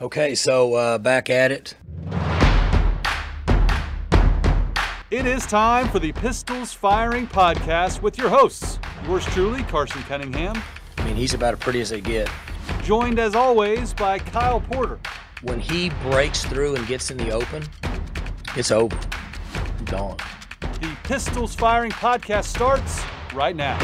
Okay, so uh, back at it. It is time for the Pistols Firing Podcast with your hosts, yours truly, Carson Cunningham, I mean, he's about as pretty as they get. joined as always by Kyle Porter. When he breaks through and gets in the open, it's over. Gone. The Pistols Firing Podcast starts right now.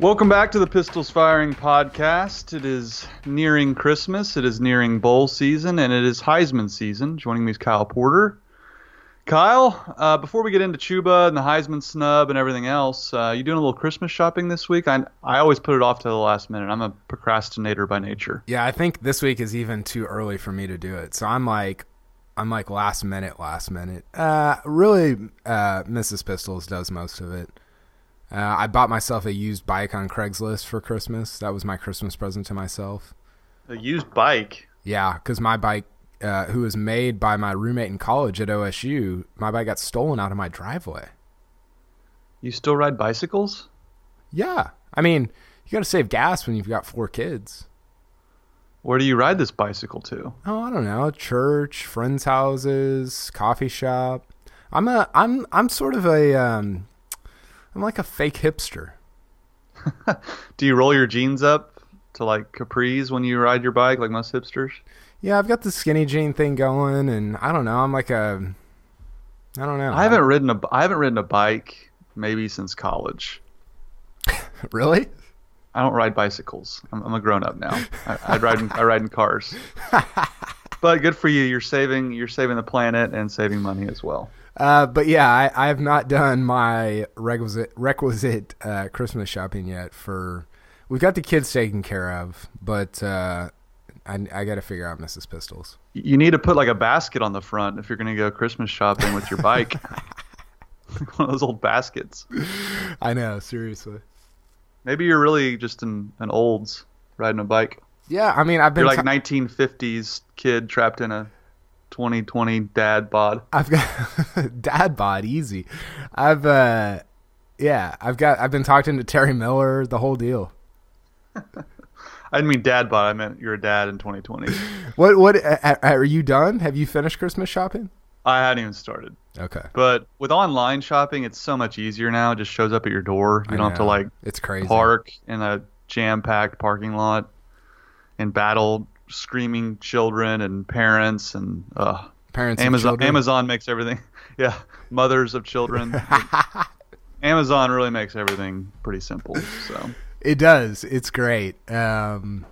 Welcome back to the Pistols Firing Podcast. It is nearing Christmas, it is nearing bowl season, and it is Heisman season. Joining me is Kyle Porter. Kyle, uh, before we get into Chuba and the Heisman snub and everything else, uh, you doing a little Christmas shopping this week? I, I always put it off to the last minute. I'm a procrastinator by nature. Yeah, I think this week is even too early for me to do it. So I'm like, I'm like last minute, last minute. Uh, really, uh, Mrs. Pistols does most of it. Uh, I bought myself a used bike on Craigslist for Christmas. That was my Christmas present to myself. A used bike. Yeah, because my bike, uh, who was made by my roommate in college at OSU, my bike got stolen out of my driveway. You still ride bicycles? Yeah, I mean, you got to save gas when you've got four kids. Where do you ride this bicycle to? Oh, I don't know, church, friends' houses, coffee shop. I'm a, I'm, I'm sort of a, um, I'm like a fake hipster. Do you roll your jeans up to like capris when you ride your bike, like most hipsters? Yeah, I've got the skinny jean thing going, and I don't know. I'm like a, I don't know. I haven't ridden a I haven't ridden a bike maybe since college. really. I don't ride bicycles. I'm, I'm a grown up now. I, I ride in, I ride in cars. but good for you. You're saving you're saving the planet and saving money as well. Uh, but yeah, I, I have not done my requisite requisite uh, Christmas shopping yet. For we've got the kids taken care of, but uh, I, I got to figure out Mrs. Pistols. You need to put like a basket on the front if you're going to go Christmas shopping with your bike. One of those old baskets. I know, seriously. Maybe you're really just an, an olds riding a bike. Yeah, I mean, I've been You're like t- 1950s kid trapped in a 2020 dad bod. I've got dad bod easy. I've uh yeah, I've got I've been talking to Terry Miller, the whole deal. I didn't mean dad bod. I meant you're a dad in 2020. What what are you done? Have you finished Christmas shopping? I hadn't even started. Okay. But with online shopping, it's so much easier now. It just shows up at your door. You I don't have to like It's crazy. park in a jam-packed parking lot and battle screaming children and parents and uh, Parents Amazon. Amazon makes everything. Yeah, mothers of children. Amazon really makes everything pretty simple. So It does. It's great. Um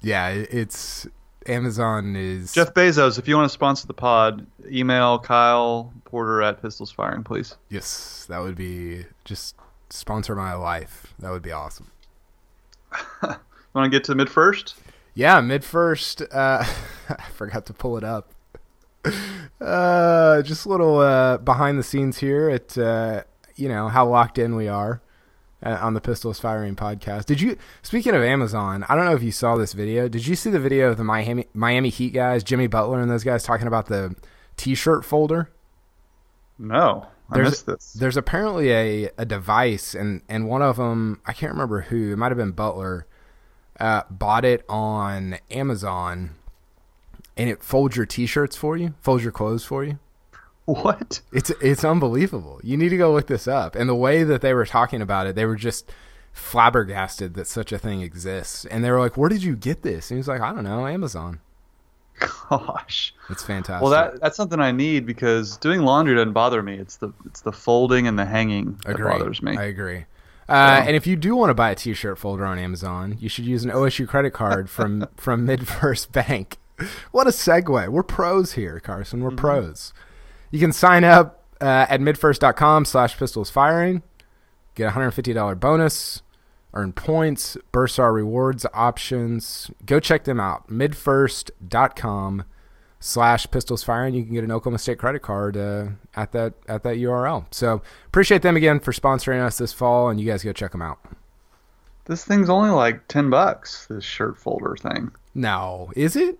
yeah, it's Amazon is Jeff Bezos, if you want to sponsor the pod, email Kyle Porter at Pistols Firing, please. Yes, that would be just sponsor my life. That would be awesome. Want to get to MidFirst? Yeah, MidFirst. Uh, I forgot to pull it up. Uh, just a little uh, behind the scenes here at uh, you know how locked in we are uh, on the Pistols Firing podcast. Did you? Speaking of Amazon, I don't know if you saw this video. Did you see the video of the Miami Miami Heat guys, Jimmy Butler and those guys talking about the T-shirt folder? No, I There's- missed this. There's apparently a, a device, and, and one of them, I can't remember who, it might have been Butler, uh, bought it on Amazon, and it folds your t-shirts for you, folds your clothes for you. What? It's it's unbelievable. You need to go look this up. And the way that they were talking about it, they were just flabbergasted that such a thing exists. And they were like, "Where did you get this?" And he was like, "I don't know, Amazon." Gosh. It's fantastic. Well, that that's something I need because doing laundry doesn't bother me. It's the it's the folding and the hanging that Agree. bothers me. I agree. Uh, and if you do want to buy a T-shirt folder on Amazon, you should use an OSU credit card from from MidFirst Bank. What a segue! We're pros here, Carson. We're pros. You can sign up uh, at midfirst.com slash pistols firing. Get a $150 bonus. Earn points. Burst our rewards options. Go check them out. Midfirst.com slash pistols firing. You can get an Oklahoma State credit card uh, at that at that URL. So appreciate them again for sponsoring us this fall, and you guys go check them out. This thing's only like ten bucks. This shirt folder thing. No, is it?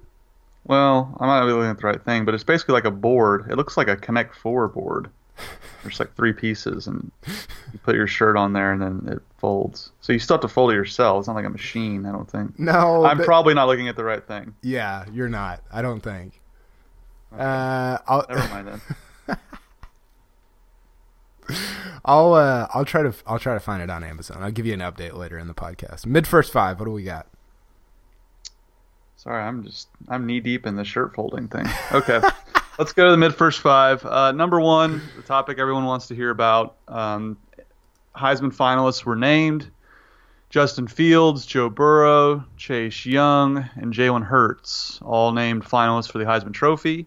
Well, I might not be looking at the right thing, but it's basically like a board. It looks like a Connect Four board. There's like three pieces, and you put your shirt on there, and then it folds. So you still have to fold it yourself. It's not like a machine. I don't think. No, I'm but- probably not looking at the right thing. Yeah, you're not. I don't think. Uh, I'll Never mind then. I'll uh, I'll try to I'll try to find it on Amazon. I'll give you an update later in the podcast. MidFirst five. What do we got? Sorry, I'm just I'm knee deep in the shirt folding thing. Okay, let's go to the MidFirst five. Uh, number one, the topic everyone wants to hear about. Um, Heisman finalists were named: Justin Fields, Joe Burrow, Chase Young, and Jalen Hurts, all named finalists for the Heisman Trophy.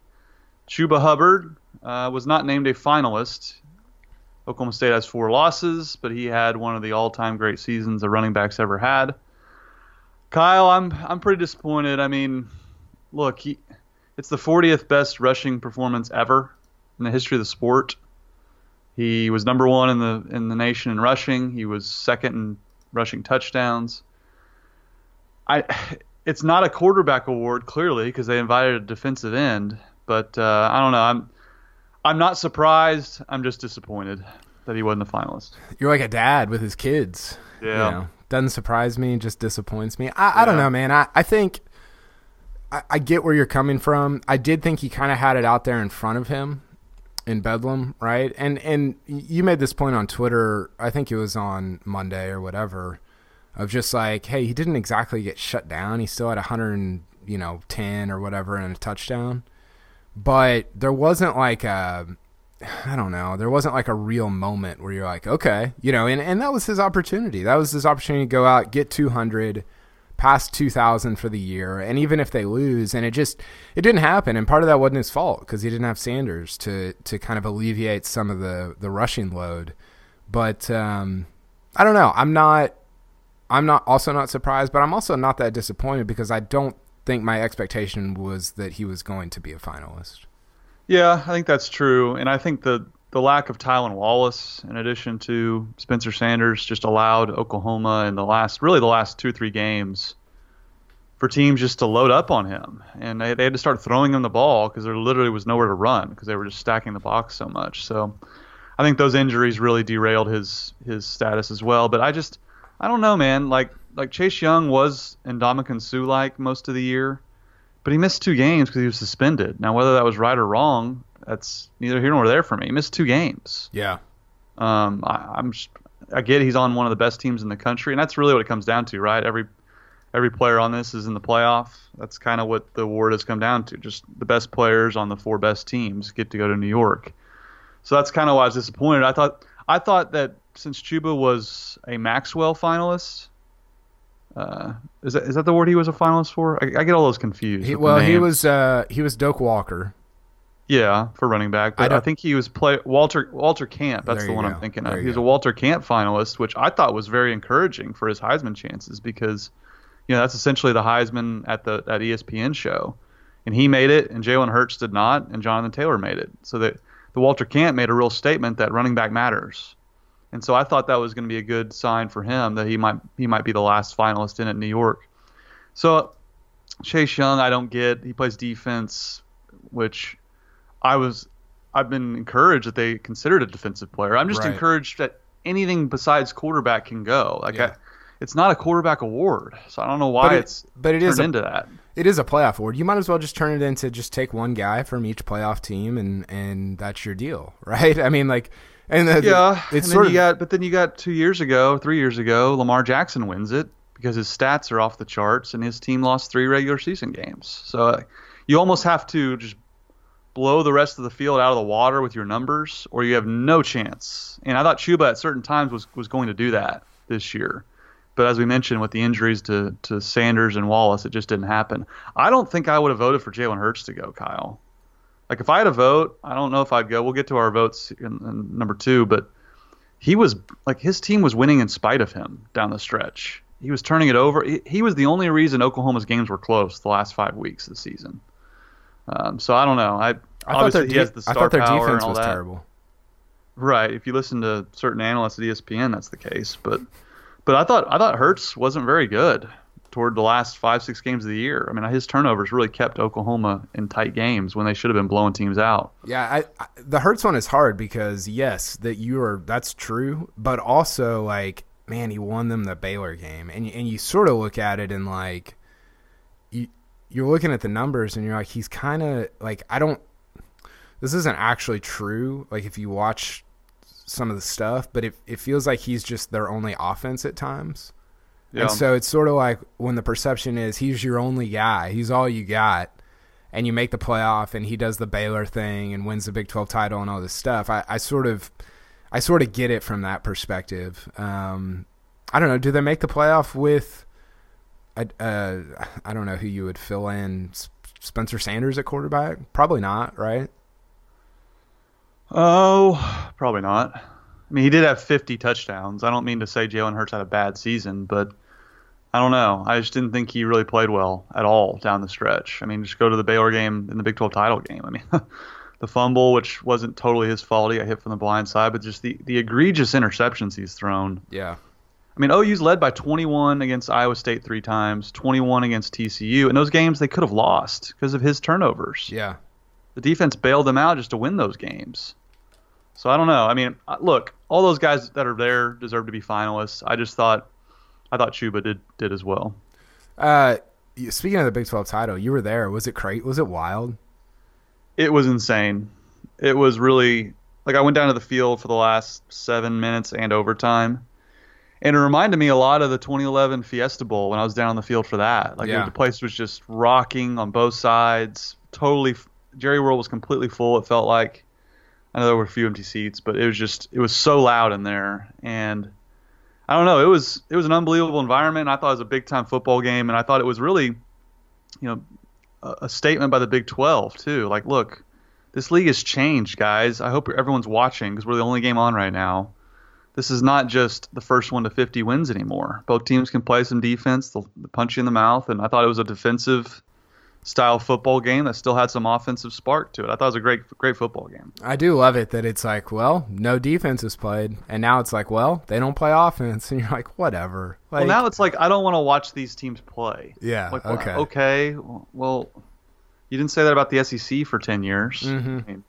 Chuba Hubbard uh, was not named a finalist. Oklahoma State has four losses, but he had one of the all-time great seasons the running backs ever had. Kyle, I'm I'm pretty disappointed. I mean, look, he, it's the 40th best rushing performance ever in the history of the sport. He was number one in the in the nation in rushing. He was second in rushing touchdowns. I, it's not a quarterback award clearly because they invited a defensive end, but uh, I don't know. I'm I'm not surprised. I'm just disappointed that he wasn't a finalist. You're like a dad with his kids. Yeah. You know, doesn't surprise me. Just disappoints me. I, I don't know, man. I I think I, I get where you're coming from. I did think he kind of had it out there in front of him in Bedlam, right? And and you made this point on Twitter. I think it was on Monday or whatever, of just like, hey, he didn't exactly get shut down. He still had 100, and, you know, 10 or whatever and a touchdown, but there wasn't like a. I don't know. There wasn't like a real moment where you're like, okay, you know, and, and that was his opportunity. That was his opportunity to go out, get 200, pass 2,000 for the year. And even if they lose, and it just, it didn't happen. And part of that wasn't his fault because he didn't have Sanders to, to kind of alleviate some of the, the rushing load. But um, I don't know. I'm not, I'm not also not surprised, but I'm also not that disappointed because I don't think my expectation was that he was going to be a finalist. Yeah, I think that's true, and I think the the lack of Tylan Wallace, in addition to Spencer Sanders, just allowed Oklahoma in the last, really the last two three games, for teams just to load up on him, and they, they had to start throwing him the ball because there literally was nowhere to run because they were just stacking the box so much. So, I think those injuries really derailed his his status as well. But I just, I don't know, man. Like like Chase Young was Ndamukong Suh like most of the year but he missed two games because he was suspended. Now, whether that was right or wrong, that's neither here nor there for me. He missed two games. Yeah. Um, I, I'm, I get he's on one of the best teams in the country, and that's really what it comes down to, right? Every every player on this is in the playoff. That's kind of what the award has come down to. Just the best players on the four best teams get to go to New York. So that's kind of why I was disappointed. I thought I thought that since Chuba was a Maxwell finalist. Uh, is that is that the word he was a finalist for? I, I get all those confused. He, well, he was uh, he was Doak Walker. Yeah, for running back. I But I, don't- think he was play Walter Walter Camp. That's the one go. I'm thinking There of. He was go. a Walter Camp finalist, which I thought was very encouraging for his Heisman chances because, you know, that's essentially the Heisman at the at ESPN show, and he made it, and Jalen Hurts did not, and Jonathan Taylor made it. So that the Walter Camp made a real statement that running back matters, and so I thought that was going to be a good sign for him that he might he might be the last finalist in at New York. So Chase Young, I don't get. He plays defense, which I was. I've been encouraged that they considered a defensive player. I'm just Right. encouraged that anything besides quarterback can go. Like, Yeah. I, it's not a quarterback award, so I don't know why But it- it's but it turned is a- into that. It is a playoff award. You might as well just turn it into just take one guy from each playoff team, and and that's your deal, right? I mean, like, and the, Yeah, it's and sort of you got, but then you got two years ago, three years ago, Lamar Jackson wins it because his stats are off the charts and his team lost three regular season games. So uh, you almost have to just blow the rest of the field out of the water with your numbers, or you have no chance. And I thought Chuba at certain times was was going to do that this year. But as we mentioned, with the injuries to, to Sanders and Wallace, it just didn't happen. I don't think I would have voted for Jalen Hurts to go, Kyle. Like if I had a vote, I don't know if I'd go. We'll get to our votes in, in number two, but he was like his team was winning in spite of him down the stretch. He was turning it over. He, he was the only reason Oklahoma's games were close the last five weeks of the season. Um, so I don't know. I, I thought their, he de- has the I thought their power and defense all was that. terrible. Right. If you listen to certain analysts at ESPN, that's the case. But but I thought I thought Hurts wasn't very good. toward the last five, six games of the year. I mean, his turnovers really kept Oklahoma in tight games when they should have been blowing teams out. Yeah, I, I, the Hurts one is hard because yes, that you are that's true, but also like, man, he won them the Baylor game, and and you sort of look at it and like, you you're looking at the numbers and you're like, he's kind of like, I don't. This isn't actually true. Like if you watch some of the stuff, but it it feels like he's just their only offense at times. Yeah. And so it's sort of like when the perception is he's your only guy, he's all you got, and you make the playoff and he does the Baylor thing and wins the Big 12 title and all this stuff. I, I sort of I sort of get it from that perspective. Um, I don't know. Do they make the playoff with? I uh, I don't know who you would fill in. Spencer Sanders at quarterback? Probably not, right? Oh, probably not. I mean, he did have 50 touchdowns. I don't mean to say Jalen Hurts had a bad season, but I don't know. I just didn't think he really played well at all down the stretch. I mean, just go to the Baylor game in the Big 12 title game. I mean, the fumble, which wasn't totally his fault, he got hit from the blind side, but just the, the egregious interceptions he's thrown. Yeah. I mean, OU's led by 21 against Iowa State three times, 21 against TCU. In those games, they could have lost because of his turnovers. Yeah. The defense bailed them out just to win those games. So I don't know. I mean, look, all those guys that are there deserve to be finalists. I just thought, I thought Chuba did did as well. Uh, speaking of the Big 12 title, you were there. Was it great? Was it wild? It was insane. It was really like I went down to the field for the last seven minutes and overtime, and it reminded me a lot of the 2011 Fiesta Bowl when I was down on the field for that. Like Yeah. the place was just rocking on both sides. Totally, Jerry World was completely full. It felt like. I know there were a few empty seats, but it was just it was so loud in there, and I don't know. It was it was an unbelievable environment. I thought it was a big time football game, and I thought it was really, you know, a, a statement by the Big 12 too. Like, look, this league has changed, guys. I hope everyone's watching because we're the only game on right now. This is not just the first one to 50 wins anymore. Both teams can play some defense, they'll punch you in the mouth, and I thought it was a defensive style football game that still had some offensive spark to it. I thought it was a great great football game. I do love it that it's like, well, no defense is played, and now it's like, well, they don't play offense, and you're like, whatever. Like, well, now it's like I don't want to watch these teams play. yeah, Like, well, okay, okay, well, you didn't say that about the SEC for 10 years. Mhm. I mean,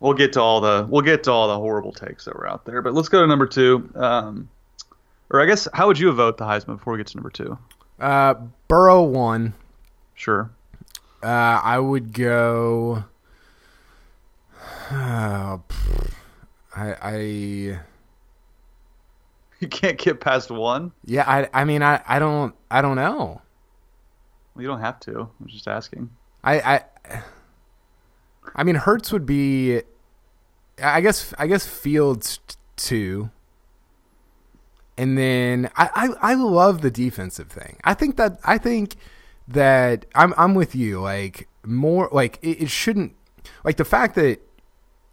we'll get to all the we'll get to all the horrible takes that were out there, but let's go to number two. Um, or I guess how would you vote the Heisman before we get to number two? Uh, Burrow won. Sure. Uh, I would go. Uh, pff, I, I, You can't get past one. yeah, I, I mean, I, I don't, I don't know. Well, you don't have to. I'm just asking. I, I, I mean, Hurts would be. I guess, I guess Fields two. And then I, I, I love the defensive thing. I think that I think that I'm I'm with you. Like more like it, it shouldn't like the fact that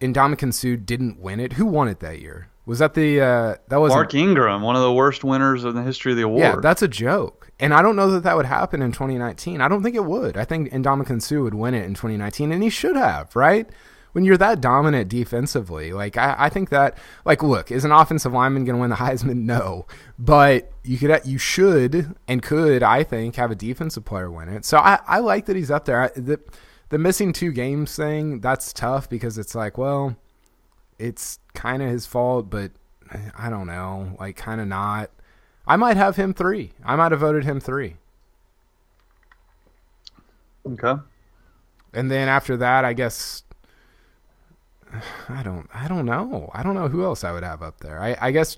Ndamukong Suh didn't win it. Who won it that year? Was that the uh that was Mark Ingram, one of the worst winners in the history of the award. yeah, that's a joke. And I don't know that that would happen in 2019. I don't think it would. I think Ndamukong Suh would win it in 2019, and he should have, right? When you're that dominant defensively, like I, I think that, like, look, is an offensive lineman going to win the Heisman? No, but you could, you should, and could, I think, have a defensive player win it. So I, I like that he's up there. I, the, the missing two games thing, that's tough because it's like, well, it's kind of his fault, but eh, I don't know, like, kind of not. I might have him three. I might have voted him three. okay. And then after that, I guess I don't I don't know. I don't know who else I would have up there. I, I guess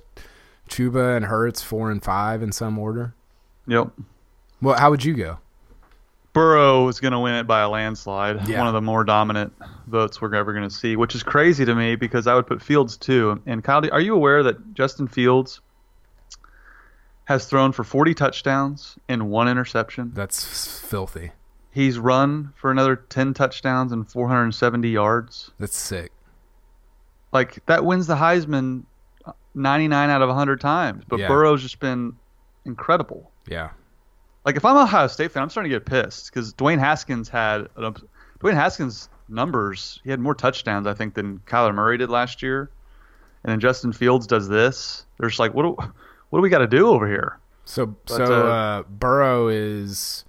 Chuba and Hurts four and five in some order. Yep. Well, how would you go? Burrow is going to win it by a landslide. Yeah. One of the more dominant votes we're ever going to see, which is crazy to me because I would put Fields too. And Kyle, are you aware that Justin Fields has thrown for 40 touchdowns and one interception? That's filthy. He's run for another 10 touchdowns and 470 yards. That's sick. Like that wins the Heisman 99 out of 100 times. But Yeah. Burrow's just been incredible. Yeah. Like if I'm a Ohio State fan, I'm starting to get pissed because Dwayne Haskins had an, Dwayne Haskins numbers. He had more touchdowns I think than Kyler Murray did last year, and then Justin Fields does this. They're just like, what do, what do we got to do over here? So But, so uh, uh, Burrow is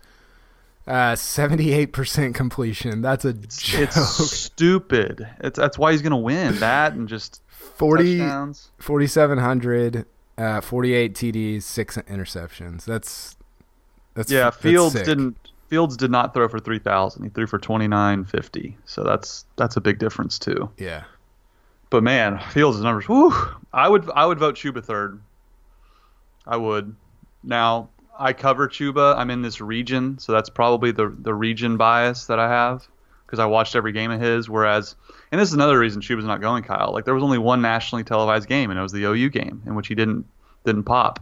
eight percent completion. That's a joke. It's stupid. It's that's why he's gonna win that and just 40 4700 uh 48 TDs, 6 interceptions. That's that's Yeah, that's Fields sick. didn't. Fields did not throw for three thousand. He threw for twenty nine fifty. So that's that's a big difference too. Yeah. But man, Fields' numbers. Whew, I would I would vote Chuba third. I would. Now I cover Chuba. I'm in this region, so that's probably the the region bias that I have because I watched every game of his. Whereas, and this is another reason Chuba's not going, Kyle. Like there was only one nationally televised game, and it was the OU game in which he didn't didn't pop.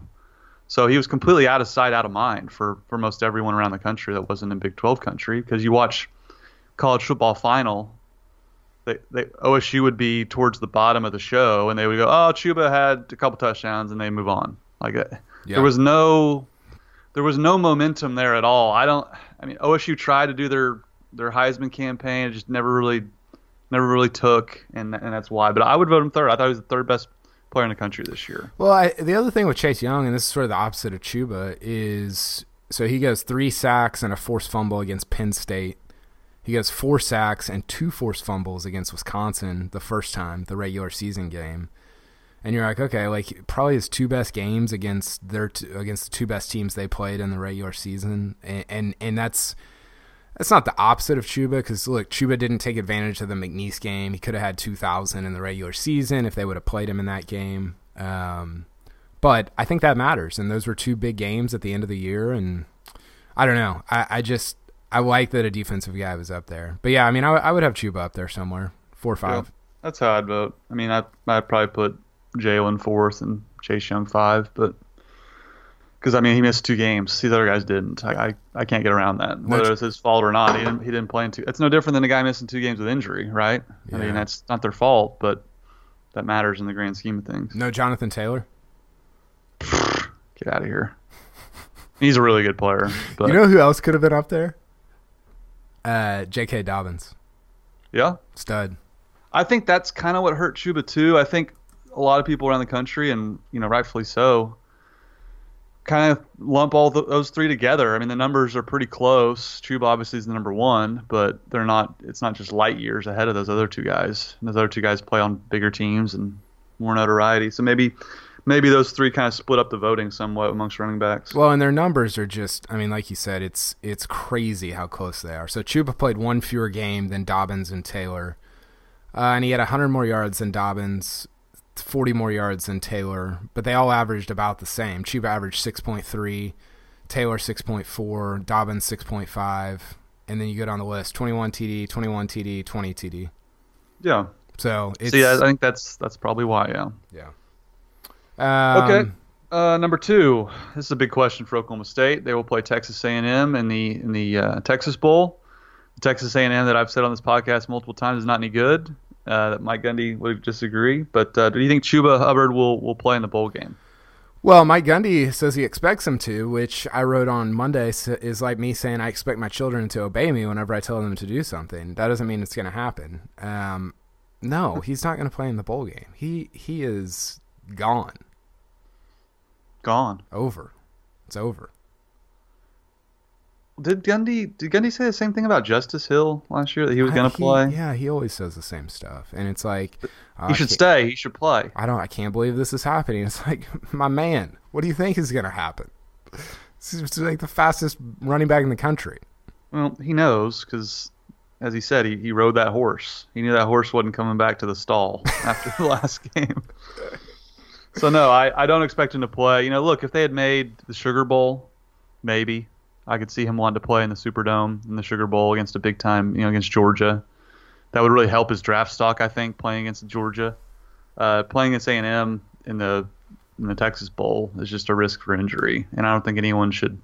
So he was completely out of sight, out of mind for for most everyone around the country that wasn't in Big 12 country. Because you watch college football final, they, they OSU would be towards the bottom of the show, and they would go, "Oh, Chuba had a couple touchdowns," and they move on. Like Yeah. there was no there was no momentum there at all. I don't. I mean, OSU tried to do their their Heisman campaign, it just never really never really took, and and that's why. But I would vote him third. I thought he was the third best player in the country this year. Well, I, the other thing with Chase Young, and this is sort of the opposite of Chuba, is so he goes three sacks and a forced fumble against Penn State. He goes four sacks and two forced fumbles against Wisconsin the first time, the regular season game. And you're like, okay, like probably his two best games against their t- against the two best teams they played in the regular season, and and, and that's that's not the opposite of Chuba because look, Chuba didn't take advantage of the McNeese game. He could have had 2,000 in the regular season if they would have played him in that game. Um, but I think that matters, and those were two big games at the end of the year. And I don't know, I, I just I like that a defensive guy was up there. But yeah, I mean, I, I would have Chuba up there somewhere, four or five. That's how I'd vote. I mean, I I'd probably put Jalen fourth and Chase Young five, but because I mean he missed two games, these other guys didn't. I I, I can't get around that. Whether it's his fault or not, he didn't he didn't play in two. It's no different than a guy missing two games with injury, right? I mean that's not their fault, but that matters in the grand scheme of things. No Jonathan Taylor. Get out of here. He's a really good player, but you know who else could have been up there? Uh, J.K. Dobbins, yeah, stud. I think that's kind of what hurt Chuba too. I think a lot of people around the country, and you know, rightfully so, kind of lump all th those three together. I mean, the numbers are pretty close. Chuba obviously is the number one, but they're not. It's not just light years ahead of those other two guys. And those other two guys play on bigger teams and more notoriety. So maybe, maybe those three kind of split up the voting somewhat amongst running backs. Well, and their numbers are just I mean, like you said, it's it's crazy how close they are. So Chuba played one fewer game than Dobbins and Taylor. Uh, and he had 100 more yards than Dobbins, 40 more yards than Taylor, but they all averaged about the same. Chuba averaged 6.3, Taylor 6.4, Dobbins 6.5, and then you go down the list 21 TD, 21 TD, 20 TD. yeah. So it's See, I, think that's that's probably why. Yeah. yeah. Um, Okay. Uh, number two. This is a big question for Oklahoma State. They will play Texas A&M in the in the uh, Texas Bowl. The Texas A&M that I've said on this podcast multiple times is not any good. Uh, that Mike Gundy would disagree. But uh, do you think Chuba Hubbard will will play in the bowl game? Well, Mike Gundy says he expects him to, which I wrote on Monday is like me saying I expect my children to obey me whenever I tell them to do something. That doesn't mean it's going to happen. Um, no, he's not going to play in the bowl game. He he is gone, Gone. over. It's over. Did Gundy did Gundy say the same thing about Justice Hill last year that he was going to play? Yeah, he always says the same stuff, and it's like uh, He should stay. He should play. I don't. I can't believe this is happening. It's like my man. What do you think is going to happen? Is like the fastest running back in the country. Well, he knows because, as he said, he, he rode that horse. He knew that horse wasn't coming back to the stall after the last game. So no, I, I don't expect him to play. You know, look, if they had made the Sugar Bowl, maybe I could see him wanting to play in the Superdome in the Sugar Bowl against a big time, you know, against Georgia. That would really help his draft stock, I think, playing against Georgia. Uh, playing against A&M in the in the Texas Bowl is just a risk for injury, and I don't think anyone should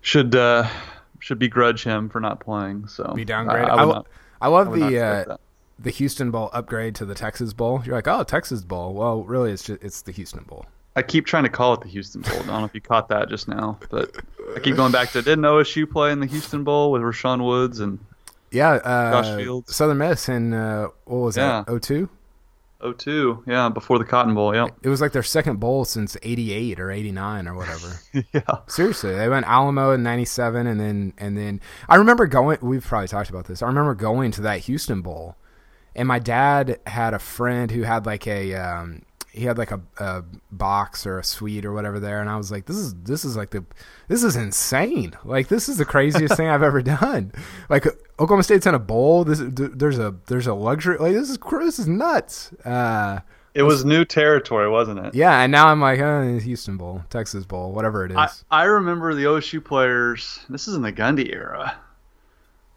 should uh, should begrudge him for not playing. So Be I, downgraded. I, I, lo- not, I love I the uh, the Houston Bowl upgrade to the Texas Bowl. You're like, oh, Texas Bowl. Well, really, it's just it's the Houston Bowl. I keep trying to call it the Houston Bowl. I don't know if you caught that just now, but I keep going back to didn't OSU play in the Houston Bowl with Rashaun Woods and Yeah, uh, Josh Fields. Southern Miss and uh, what was Yeah. that? 02? 02, yeah, before the Cotton Bowl, yeah. It was like their second bowl since '88 or '89 or whatever. yeah. Seriously, they went Alamo in '97, and then and then I remember going. We've probably talked about this. I remember going to that Houston Bowl, and my dad had a friend who had like a um, he had like a, a box or a suite or whatever there, and I was like, this is this is like the this is insane. Like this is the craziest thing I've ever done. Like Oklahoma State's in a bowl. This there's a there's a luxury. Like this is this is nuts. Uh, it was new territory, wasn't it? Yeah, and now I'm like, oh, Houston Bowl, Texas Bowl, whatever it is. I, I remember the OSU players. This is in the Gundy era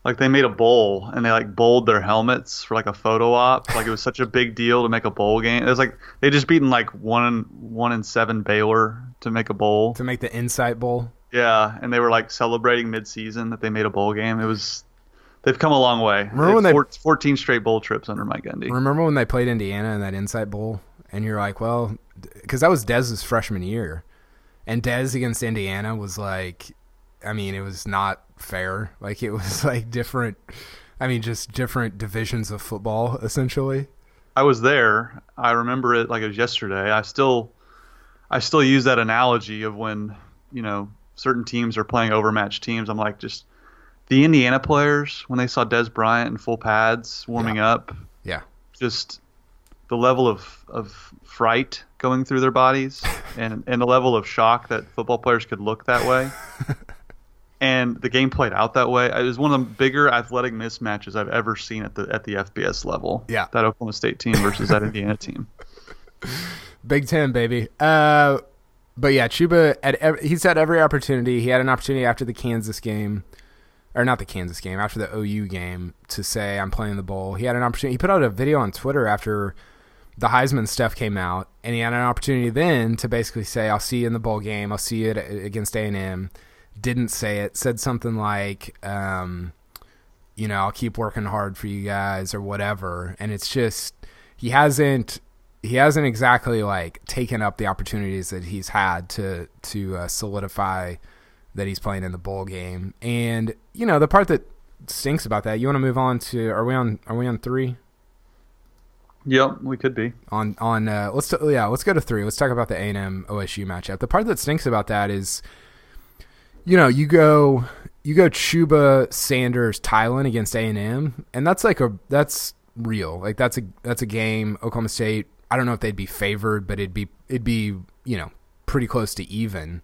like they made a bowl and they like bowled their helmets for like a photo op. Like it was such a big deal to make a bowl game. It was like they just beaten like one one and seven Baylor to make a bowl. To make the Insight Bowl. Yeah, and they were like celebrating mid-season that they made a bowl game. It was they've come a long way. Remember when they 14 straight bowl trips under Mike Gundy. Remember when they played Indiana in that Insight Bowl and you're like, well, because that was Dez's freshman year, and Dez against Indiana was like, I mean, it was not fair. Like it was like different. I mean, just different divisions of football, essentially. I was there. I remember it like it was yesterday. I still, I still use that analogy of when you know certain teams are playing overmatched teams. I'm like, just the Indiana players when they saw Dez Bryant in full pads warming yeah. up. Yeah. Just the level of of fright going through their bodies and and the level of shock that football players could look that way. and the game played out that way. It was one of the bigger athletic mismatches I've ever seen at the at the FBS level. Yeah, that Oklahoma State team versus that Indiana team. Big Ten, baby. Uh, but yeah, Chuba at every, he's had every opportunity. He had an opportunity after the Kansas game, or not the Kansas game, after the OU game, to say I'm playing the bowl. He had an opportunity. He put out a video on Twitter after the Heisman stuff came out, and he had an opportunity then to basically say, "I'll see you in the bowl game. I'll see you against A and M." didn't say it, said something like, um, you know, I'll keep working hard for you guys or whatever. And it's just he hasn't he hasn't exactly like taken up the opportunities that he's had to to uh, solidify that he's playing in the bowl game. And you know, the part that stinks about that, you want to move on to are we on are we on 3? Yep, we could be on on. Uh, let's yeah, let's go to three. Let's talk about the A and M OSU matchup. The part that stinks about that is you know, you go you go Chuba Sanders Tylan against A and M, and that's like a that's real. Like that's a that's a game. Oklahoma State. I don't know if they'd be favored, but it'd be it'd be you know pretty close to even.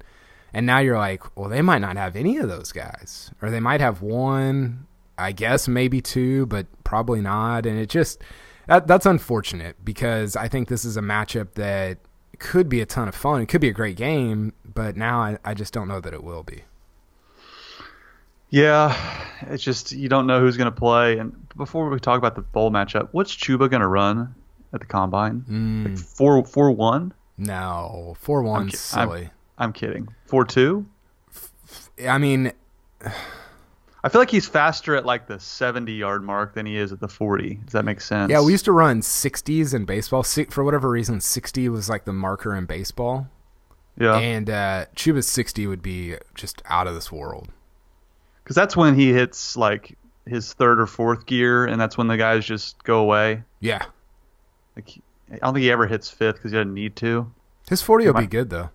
And now you're like, well, they might not have any of those guys, or they might have one. I guess maybe two, but probably not. And it just that that's unfortunate because I think this is a matchup that could be a ton of fun. It could be a great game, but now I, I just don't know that it will be. Yeah, it's just you don't know who's going to play. And before we talk about the bowl matchup, what's Chuba going to run at the combine? Mm. Like four four one? No, four one. Silly. I'm, I'm kidding. Four two. I mean, I feel like he's faster at like the 70 yard mark than he is at the 40. Does that make sense? Yeah, we used to run 60s in baseball. For whatever reason, 60 was like the marker in baseball. Yeah. And uh, Chuba's 60 would be just out of this world. Because that's when he hits like his third or fourth gear, and that's when the guys just go away. Yeah. Like I don't think he ever hits fifth because he doesn't need to. His 40 will be good though.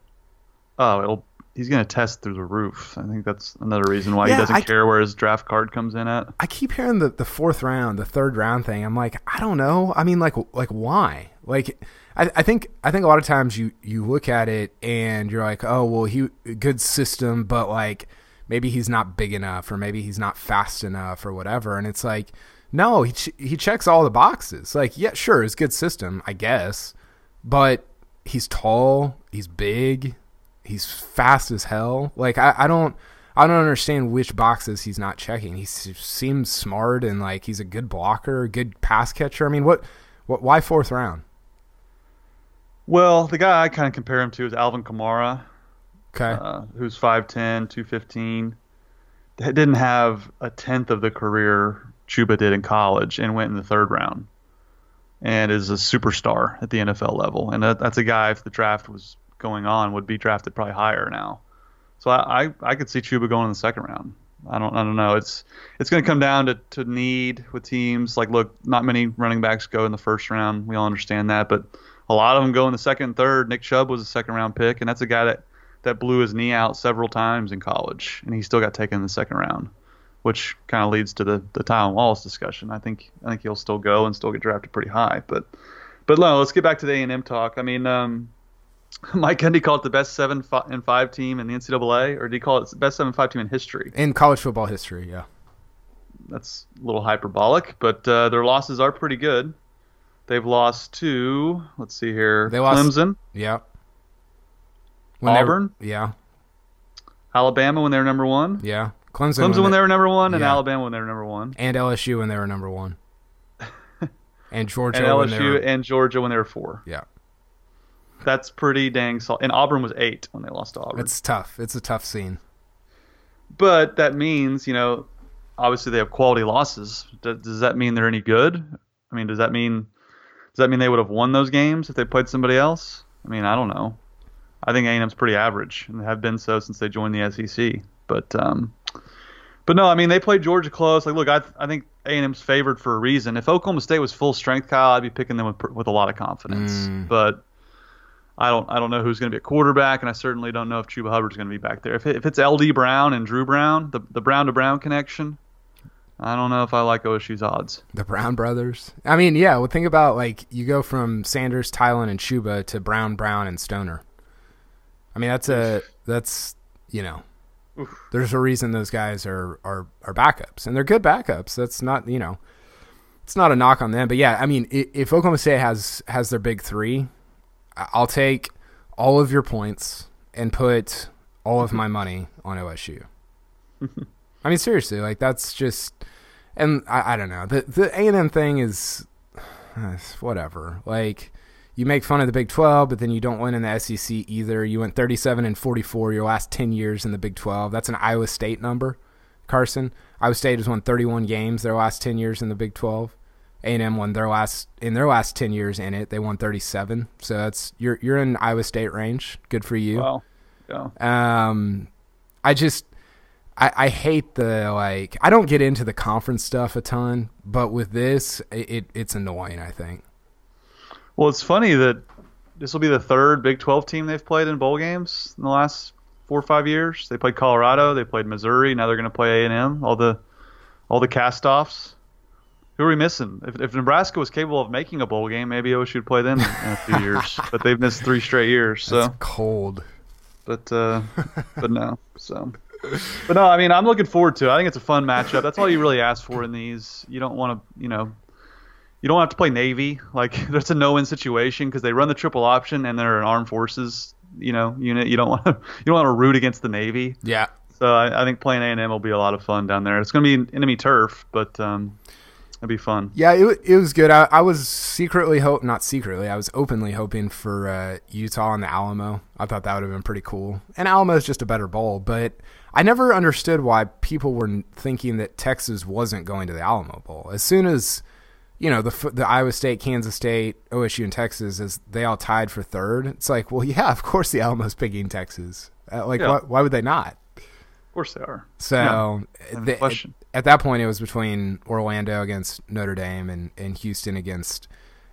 Oh, it'll he's going to test through the roof. I think that's another reason why yeah, he doesn't I, care where his draft card comes in at. I keep hearing the, the fourth round, the third round thing. I'm like, I don't know. I mean, like, like why? Like, I, I think I think a lot of times you you look at it and you're like, oh well, he good system, but like maybe he's not big enough or maybe he's not fast enough or whatever. And it's like, no, he ch- he checks all the boxes. Like, yeah, sure, it's good system, I guess, but he's tall, he's big, he's fast as hell. Like I, I don't I don't understand which boxes he's not checking. He seems smart and like he's a good blocker, good pass catcher. I mean, what what why fourth round? Well, the guy I kind of compare him to is Alvin Kamara. Okay. Uh, who's 5'10", 215. Didn't have a tenth of the career Chuba did in college and went in the third round and is a superstar at the NFL level. And that, that's a guy, if the draft was going on would be drafted probably higher now. So I, I, I could see Chuba going in the second round. I don't I don't know. It's it's going to come down to, to need with teams. Like, look, not many running backs go in the first round. We all understand that, but a lot of them go in the second third. Nick Chubb was a second round pick, and that's a guy that that blew his knee out several times in college, and he still got taken in the second round, which kind of leads to the the Tylan Wallace discussion. I think I think he'll still go and still get drafted pretty high, but but no, let's get back to the A and M talk. I mean. Um, Mike Gundy called it the best seven and five team in the NCAA, or did he call it the best seven five team in history? In college football history, yeah. That's a little hyperbolic, but uh, their losses are pretty good. They've lost to, let's see here, They lost- Clemson, Yeah. When they were- Auburn? yeah, Alabama when they were number one, yeah. Clemson, Clemson when they were number one, and Yeah. Alabama when they were number one, and LSU when they were number one, and Georgia and when they LSU were and Georgia when they were four. yeah. That's pretty dang solid. And Auburn was eight when they lost to Auburn. It's tough. It's a tough scene. but that means, you know, obviously they have quality losses. Does, does that mean they're any good? I mean, does that mean does that mean they would have won those games if they played somebody else? I mean, I don't know. I think A&M's pretty average and have been so since they joined the SEC. But um, but no, I mean they played Georgia close. Like, look, I I think A&M's favored for a reason. If Oklahoma State was full strength, Kyle, I'd be picking them with with a lot of confidence. Mm. But I don't I don't know who's going to be a quarterback, and I certainly don't know if Chuba Hubbard's going to be back there. If, it, if it's LD Brown and Dru Brown, the the Brown to Brown connection, I don't know if I like OSU's odds. The Brown brothers. I mean, yeah. Well, think about like you go from Sanders, Tylan, and Chuba to Brown, Brown, and Stoner. I mean, that's a that's you know, there's a reason those guys are are are backups, and they're good backups. That's not you know, it's not a knock on them. But yeah, I mean, if Oklahoma State has has their big three, I'll take all of your points and put all of my money on OSU. I mean, seriously, like that's just, and I, I don't know. The the A and M thing is, whatever. Like, you make fun of the Big Twelve, but then you don't win in the SEC either. You went thirty seven and forty four your last ten years in the Big Twelve. That's an Iowa State number, Carson. Iowa State has won thirty one games their last ten years in the Big Twelve. A and M won their last in their last ten years in it. They won thirty seven. So that's you're you're in Iowa State range. Good for you. Well, yeah. Um, I just I, I hate the like I don't get into the conference stuff a ton, but with this, it, it it's annoying. I think. Well, it's funny that this will be the third Big 12 team they've played in bowl games in the last four or five years. They played Colorado, they played Missouri, now they're going to play A&M. All the all the cast-offs. Who are we missing? If, if Nebraska was capable of making a bowl game, maybe OSU would play them in a few years. But they've missed three straight years. So, It's cold. but uh, but no. So, but no. I mean, I'm looking forward to. it. I think it's a fun matchup. That's all you really ask for in these. You don't want to, you know, you don't have to play Navy. Like that's a no-win situation because they run the triple option and they're an armed forces, you know, unit. You don't want to you don't want to root against the Navy. Yeah. So I, I think playing A and M will be a lot of fun down there. It's going to be enemy turf, but um, it'll be fun. Yeah, it, it was good. I, I was secretly hope not secretly. I was openly hoping for uh, Utah and the Alamo. I thought that would have been pretty cool. And Alamo is just a better bowl, but I never understood why people were thinking that Texas wasn't going to the Alamo Bowl. As soon as you know the the Iowa State, Kansas State, OSU, and Texas as they all tied for third. It's like, well, yeah, of course the Alamo's picking Texas. Uh, like, Yeah. why, why would they not? Of course they are. So no the- question. at that point, it was between Orlando against Notre Dame and, and Houston against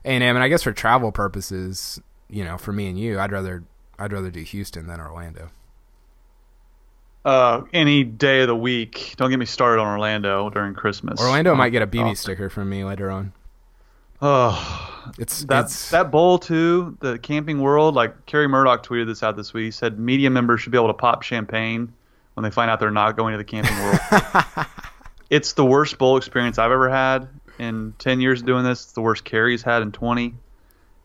A and M. And I guess for travel purposes, you know, for me and you, I'd rather I'd rather do Houston than Orlando. Uh, any day of the week. Don't get me started on Orlando during Christmas. Orlando might get a BB sticker from me later on. Oh, It's that it's that bowl too, the Camping World. Like Kerry Murdoch tweeted this out this week. He said media members should be able to pop champagne when they find out they're not going to the Camping World. it's the worst bowl experience I've ever had in ten years of doing this. It's the worst Kerry's had in twenty.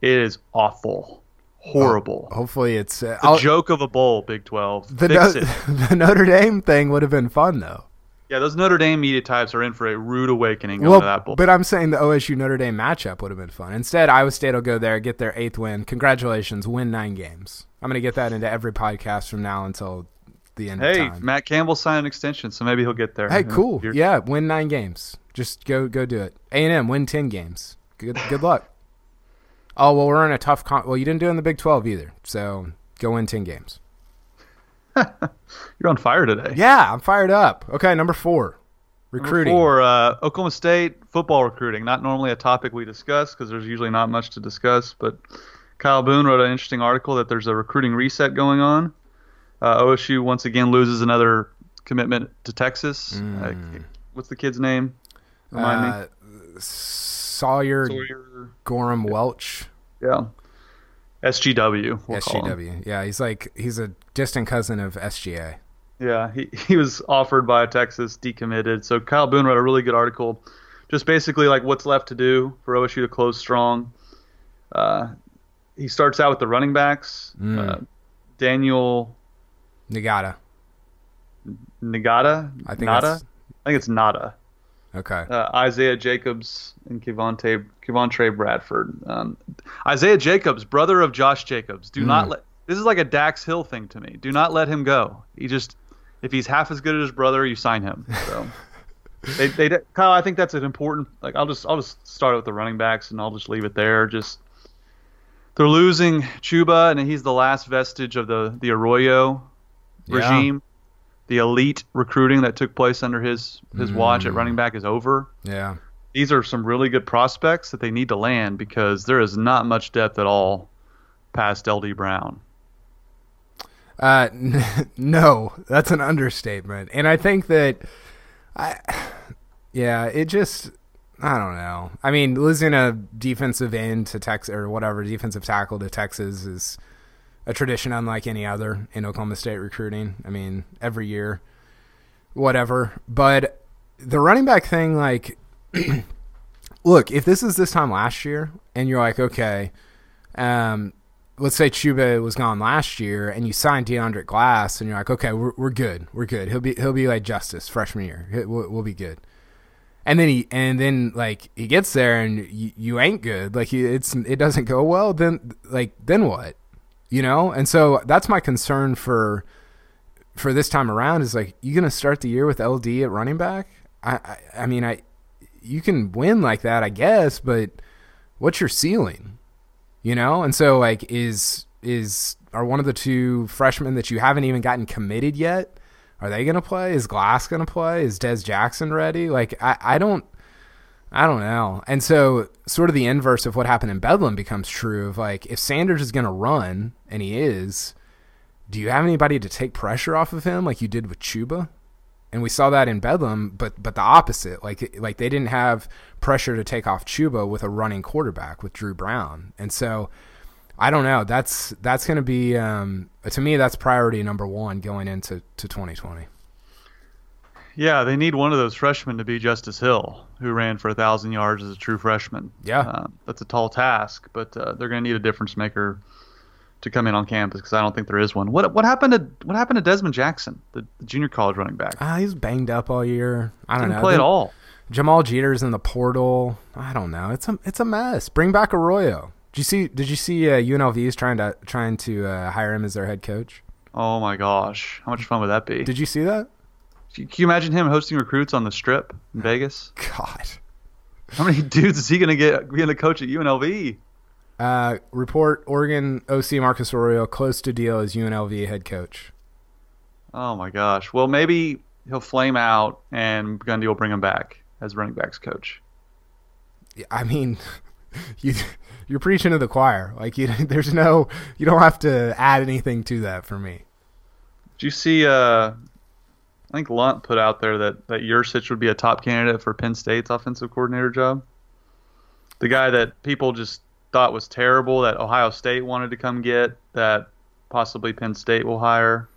It is awful, horrible. hopefully it's uh, the I'll- joke of a bowl, Big Twelve. the, No- the Notre Dame thing would have been fun though. Yeah, those Notre Dame media types are in for a rude awakening Well, to that bowl. but I'm saying the OSU Notre Dame matchup would have been fun. Instead, Iowa State will go there, get their eighth win. Congratulations, win nine games. I'm going to get that into every podcast from now until the end hey. Matt Campbell signed an extension, so maybe he'll get there. Hey, cool. Yeah, win nine games. Just go go do it. A and M win ten games. Good good luck. Oh well, we're in a tough con. Well, you didn't do it in the Big Twelve either, so go win ten games. You're on fire today. Yeah, I'm fired up. Okay, number four, recruiting. For uh, Oklahoma State football recruiting, not normally a topic we discuss because there's usually not much to discuss. But Kyle Boone wrote an interesting article that there's a recruiting reset going on. Uh, OSU once again loses another commitment to Texas. Uh, what's the kid's name? Remind me. Uh, Sawyer, Sawyer. Goram-Welch, Yeah. SGW. We'll. SGW. Yeah, he's like he's a distant cousin of SGA. Yeah, he, he was offered by Texas, decommitted. So Kyle Boone wrote a really good article, just basically like what's left to do for OSU to close strong. Uh, he starts out with the running backs. Uh, Daniel Nagata. Nagata. I think Nada. I think it's Nada. Okay. Uh, Isaiah Jacobs and Kevontae Kevontre Bradford. Um, Isaiah Jacobs, brother of Josh Jacobs. Do not let. This is like a Dax Hill thing to me. Do not let him go. He just, if he's half as good as his brother, you sign him. So. They, they, Kyle, I think that's an important. Like, I'll just, I'll just start with the running backs, and I'll just leave it there. Just, they're losing Chuba, and he's the last vestige of the the Arroyo Yeah. regime. The elite recruiting that took place under his his watch at Mm. running back is over. Yeah. These are some really good prospects that they need to land because there is not much depth at all past LD Brown. Uh, no, that's an understatement. And I think that, I, yeah, it just, I don't know. I mean, losing a defensive end to Texas or whatever defensive tackle to Texas is a tradition unlike any other in Oklahoma State recruiting. I mean, every year, whatever. But the running back thing, like, look, if this is this time last year, and you're like, okay, um, let's say Chuba was gone last year, and you signed DeAndre Glass, and you're like, okay, we're, we're good, we're good. He'll be he'll be like Justice freshman year. We'll, we'll be good. And then he and then like he gets there and you, you ain't good. Like he, it's it doesn't go well. Then like then what? You know. And so that's my concern for for this time around is like you gonna start the year with LD at running back? I I, I mean I you can win like that I guess, but what's your ceiling? You know? And so like is is are one of the two freshmen that you haven't even gotten committed yet? Are they gonna play? Is Glass gonna play? Is Des Jackson ready? Like I, I don't I don't know. And so sort of the inverse of what happened in Bedlam becomes true of like if Sanders is gonna run, and he is, do you have anybody to take pressure off of him like you did with Chuba? And we saw that in Bedlam, but but the opposite. Like like they didn't have pressure to take off Chuba with a running quarterback with Dru Brown. And so I don't know. That's that's going to be um, to me that's priority number one going into to 2020. Yeah, they need one of those freshmen to be Justice Hill, who ran for a thousand yards as a true freshman. Yeah. uh, that's a tall task, but uh, they're going to need a difference maker to come in on campus because I don't think there is one. What what happened to what happened to Desmond Jackson, the, the junior college running back? Ah, he's banged up all year. I don't Didn't know. play at all. Jamal Jeter's in the portal. I don't know. It's a it's a mess. Bring back Arroyo. Did you see? Did you see uh, UNLV is trying to trying to uh, hire him as their head coach? Oh my gosh, how much fun would that be? Did you see that? Can you imagine him hosting recruits on the Strip in Vegas? God. How many dudes is he going to get being a coach at UNLV? Uh, report Oregon OC Marcus Arroyo close to deal as UNLV head coach. Oh my gosh. Well, maybe he'll flame out and Gundy will bring him back as running backs coach. I mean, you you're preaching to the choir. Like you, there's no, you don't have to add anything to that for me. Do you see? Uh, I think Lunt put out there that that Yurcich would be a top candidate for Penn State's offensive coordinator job. The guy that people just thought was terrible, that Ohio State wanted to come get, that possibly Penn State will hire.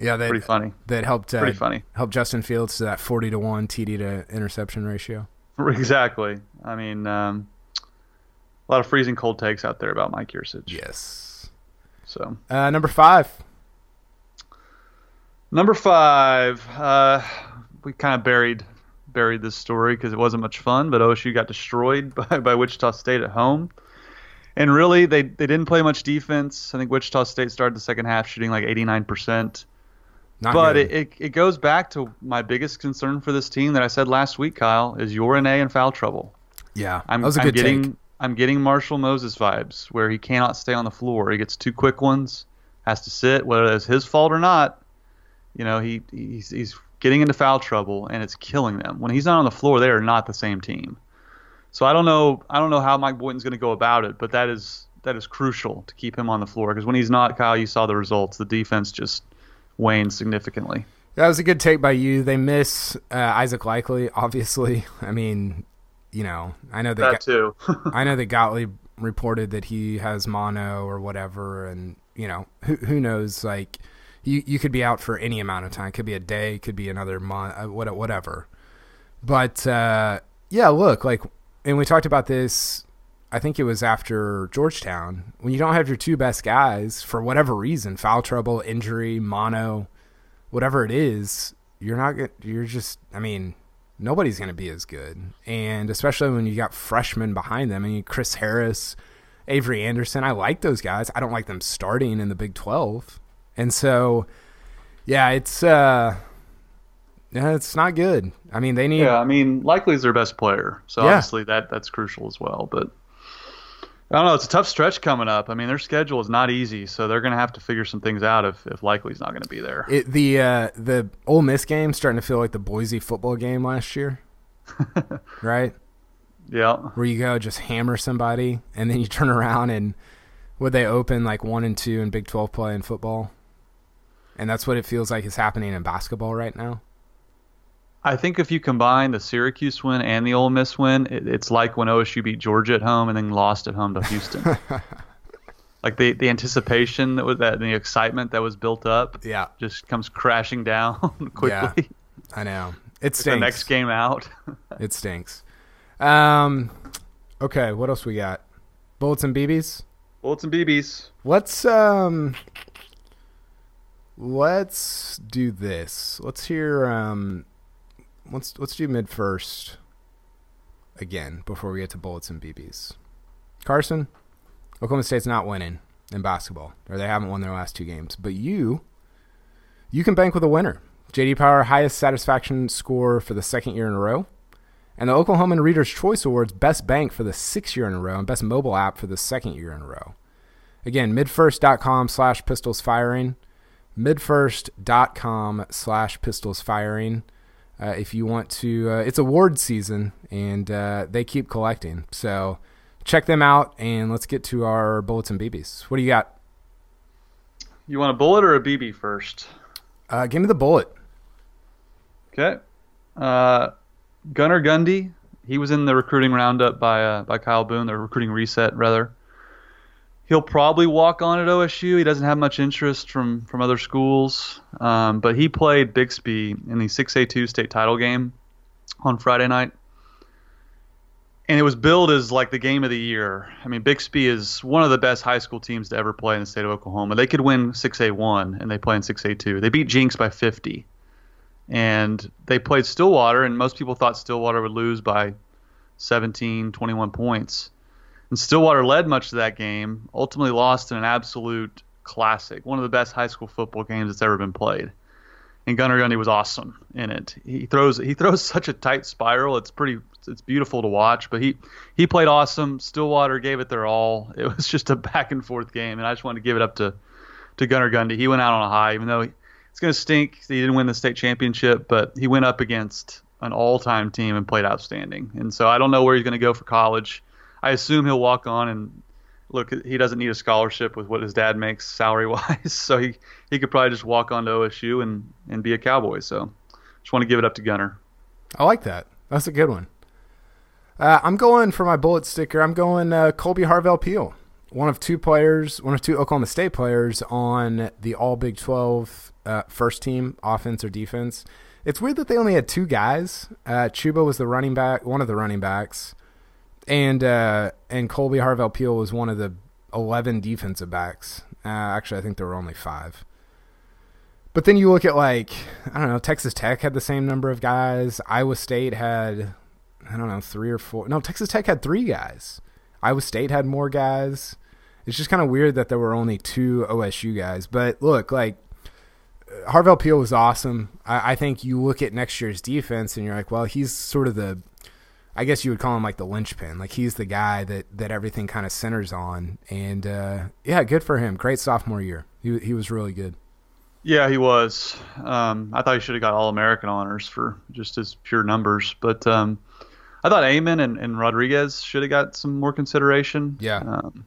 Yeah, that Pretty funny. that helped uh, Pretty funny. helped Justin Fields to that forty to one TD to interception ratio. Exactly. I mean, um, a lot of freezing cold takes out there about Mike Yurcich. Yes. So Uh, number five. number five, uh, we kind of buried buried this story because it wasn't much fun, but OSU got destroyed by, by Wichita State at home. And really, they, they didn't play much defense. I think Wichita State started the second half shooting like 89%. Not but it, it, it goes back to my biggest concern for this team that I said last week, Kyle, is Yor Anei in foul trouble. yeah, I'm, that was a I'm good getting take. I'm getting Marshall Moses vibes where he cannot stay on the floor. He gets two quick ones, has to sit, whether it's his fault or not. You know, he he's, he's getting into foul trouble and it's killing them. When he's not on the floor, they are not the same team. So I don't know I don't know how Mike Boynton's going to go about it, but that is that is crucial to keep him on the floor because when he's not, Kyle, you saw the results. The defense just wanes significantly. That was a good take by you. They miss uh, Isaac Likekele, obviously. I mean, you know, I know that, that too. I know that Gottlieb reported that he has mono or whatever, and you know, who who knows? Like, you you could be out for any amount of time. Could be a day. Could be another month. Uh, whatever. But uh, yeah, look, like, and we talked about this I think it was after Georgetown, when you don't have your two best guys for whatever reason, foul trouble, injury, mono, whatever it is, you're not you're just I mean, nobody's going to be as good. And especially when you got freshmen behind them, I mean Chris Harris, Avery Anderson, I like those guys. I don't like them starting in the Big 12. And so yeah, it's uh yeah, it's not good. I mean, they need. Yeah, I mean, Likekele is their best player, so yeah. obviously that that's crucial as well. But I don't know. It's a tough stretch coming up. I mean, their schedule is not easy, so they're going to have to figure some things out if if Likekele's not going to be there. It, the uh, the Ole Miss game starting to feel like the Boise football game last year, right? Yeah. Where you go just hammer somebody, and then you turn around and would they open like one and two in Big Twelve play in football, and that's what it feels like is happening in basketball right now. I think if you combine the Syracuse win and the Ole Miss win, it, it's like when OSU beat Georgia at home and then lost at home to Houston. like the the anticipation that was that the excitement that was built up, yeah, just comes crashing down quickly. Yeah, I know it stinks. the next game out, it stinks. Um, okay, what else we got? Bullets and BBs. Bullets and BBs. Let's um, let's do this. Let's hear um let's let's do MidFirst again before we get to bullets and BBs. Carson, Oklahoma State's not winning in basketball, or they haven't won their last two games. But you, you can bank with a winner. JD Power highest satisfaction score for the second year in a row, and the Oklahoman Reader's Choice Awards best bank for the sixth year in a row, and best mobile app for the second year in a row. Again, midfirst.com slash pistols firing, midfirst.com slash pistols firing uh, if you want to. Uh, it's award season, and uh, they keep collecting. So check them out, and let's get to our bullets and BBs. What do you got? You want a bullet or a BB first? Uh, give me the bullet. Okay. Uh, Gunnar Gundy. He was in the recruiting roundup by uh, by Kyle Boone, the recruiting reset rather he'll probably walk on at OSU. He doesn't have much interest from from other schools, um, but he played Bixby in the 6A2 state title game on Friday night, and it was billed as like the game of the year. I mean, Bixby is one of the best high school teams to ever play in the state of Oklahoma. They could win 6A1 and they play in 6A2. They beat Jenks by 50, and they played Stillwater, and most people thought Stillwater would lose by 17, 21 points and Stillwater led much of that game, ultimately lost in an absolute classic, one of the best high school football games that's ever been played. And Gunnar Gundy was awesome in it. He throws he throws such a tight spiral. It's pretty it's beautiful to watch. But he he played awesome. Stillwater gave it their all. It was just a back and forth game, and I just wanted to give it up to to Gunnar Gundy. He went out on a high, even though he, it's going to stink. He didn't win the state championship, but he went up against an all-time team and played outstanding. And so I don't know where he's going to go for college. I assume he'll walk on and look. He doesn't need a scholarship with what his dad makes salary wise, so he he could probably just walk on to OSU and and be a Cowboy. So just want to give it up to Gunner. I like that. That's a good one. Uh, I'm going for my bullet sticker. I'm going uh, Kolby Harvell Peel, one of two players, one of two Oklahoma State players on the All Big 12 uh, first team, offense or defense. It's weird that they only had two guys. Uh, Chuba was the running back, one of the running backs and uh, and Kolby Harvell Peel was one of the eleven defensive backs. Uh, actually, I think there were only five. But then you look at like I don't know, Texas Tech had the same number of guys. Iowa State had I don't know three or four. No, Texas Tech had three guys. Iowa State had more guys. It's just kind of weird that there were only two OSU guys. But look, like Harvell Peel was awesome. I, I think you look at next year's defense and you're like, well, he's sort of the I guess you would call him like the linchpin. Like he's the guy that that everything kind of centers on. And uh, yeah, good for him. Great sophomore year. He he was really good. Yeah, he was. Um, I thought he should have got All American honors for just his pure numbers, but um, I thought Amen and, and Rodriguez should have got some more consideration. Yeah. Um,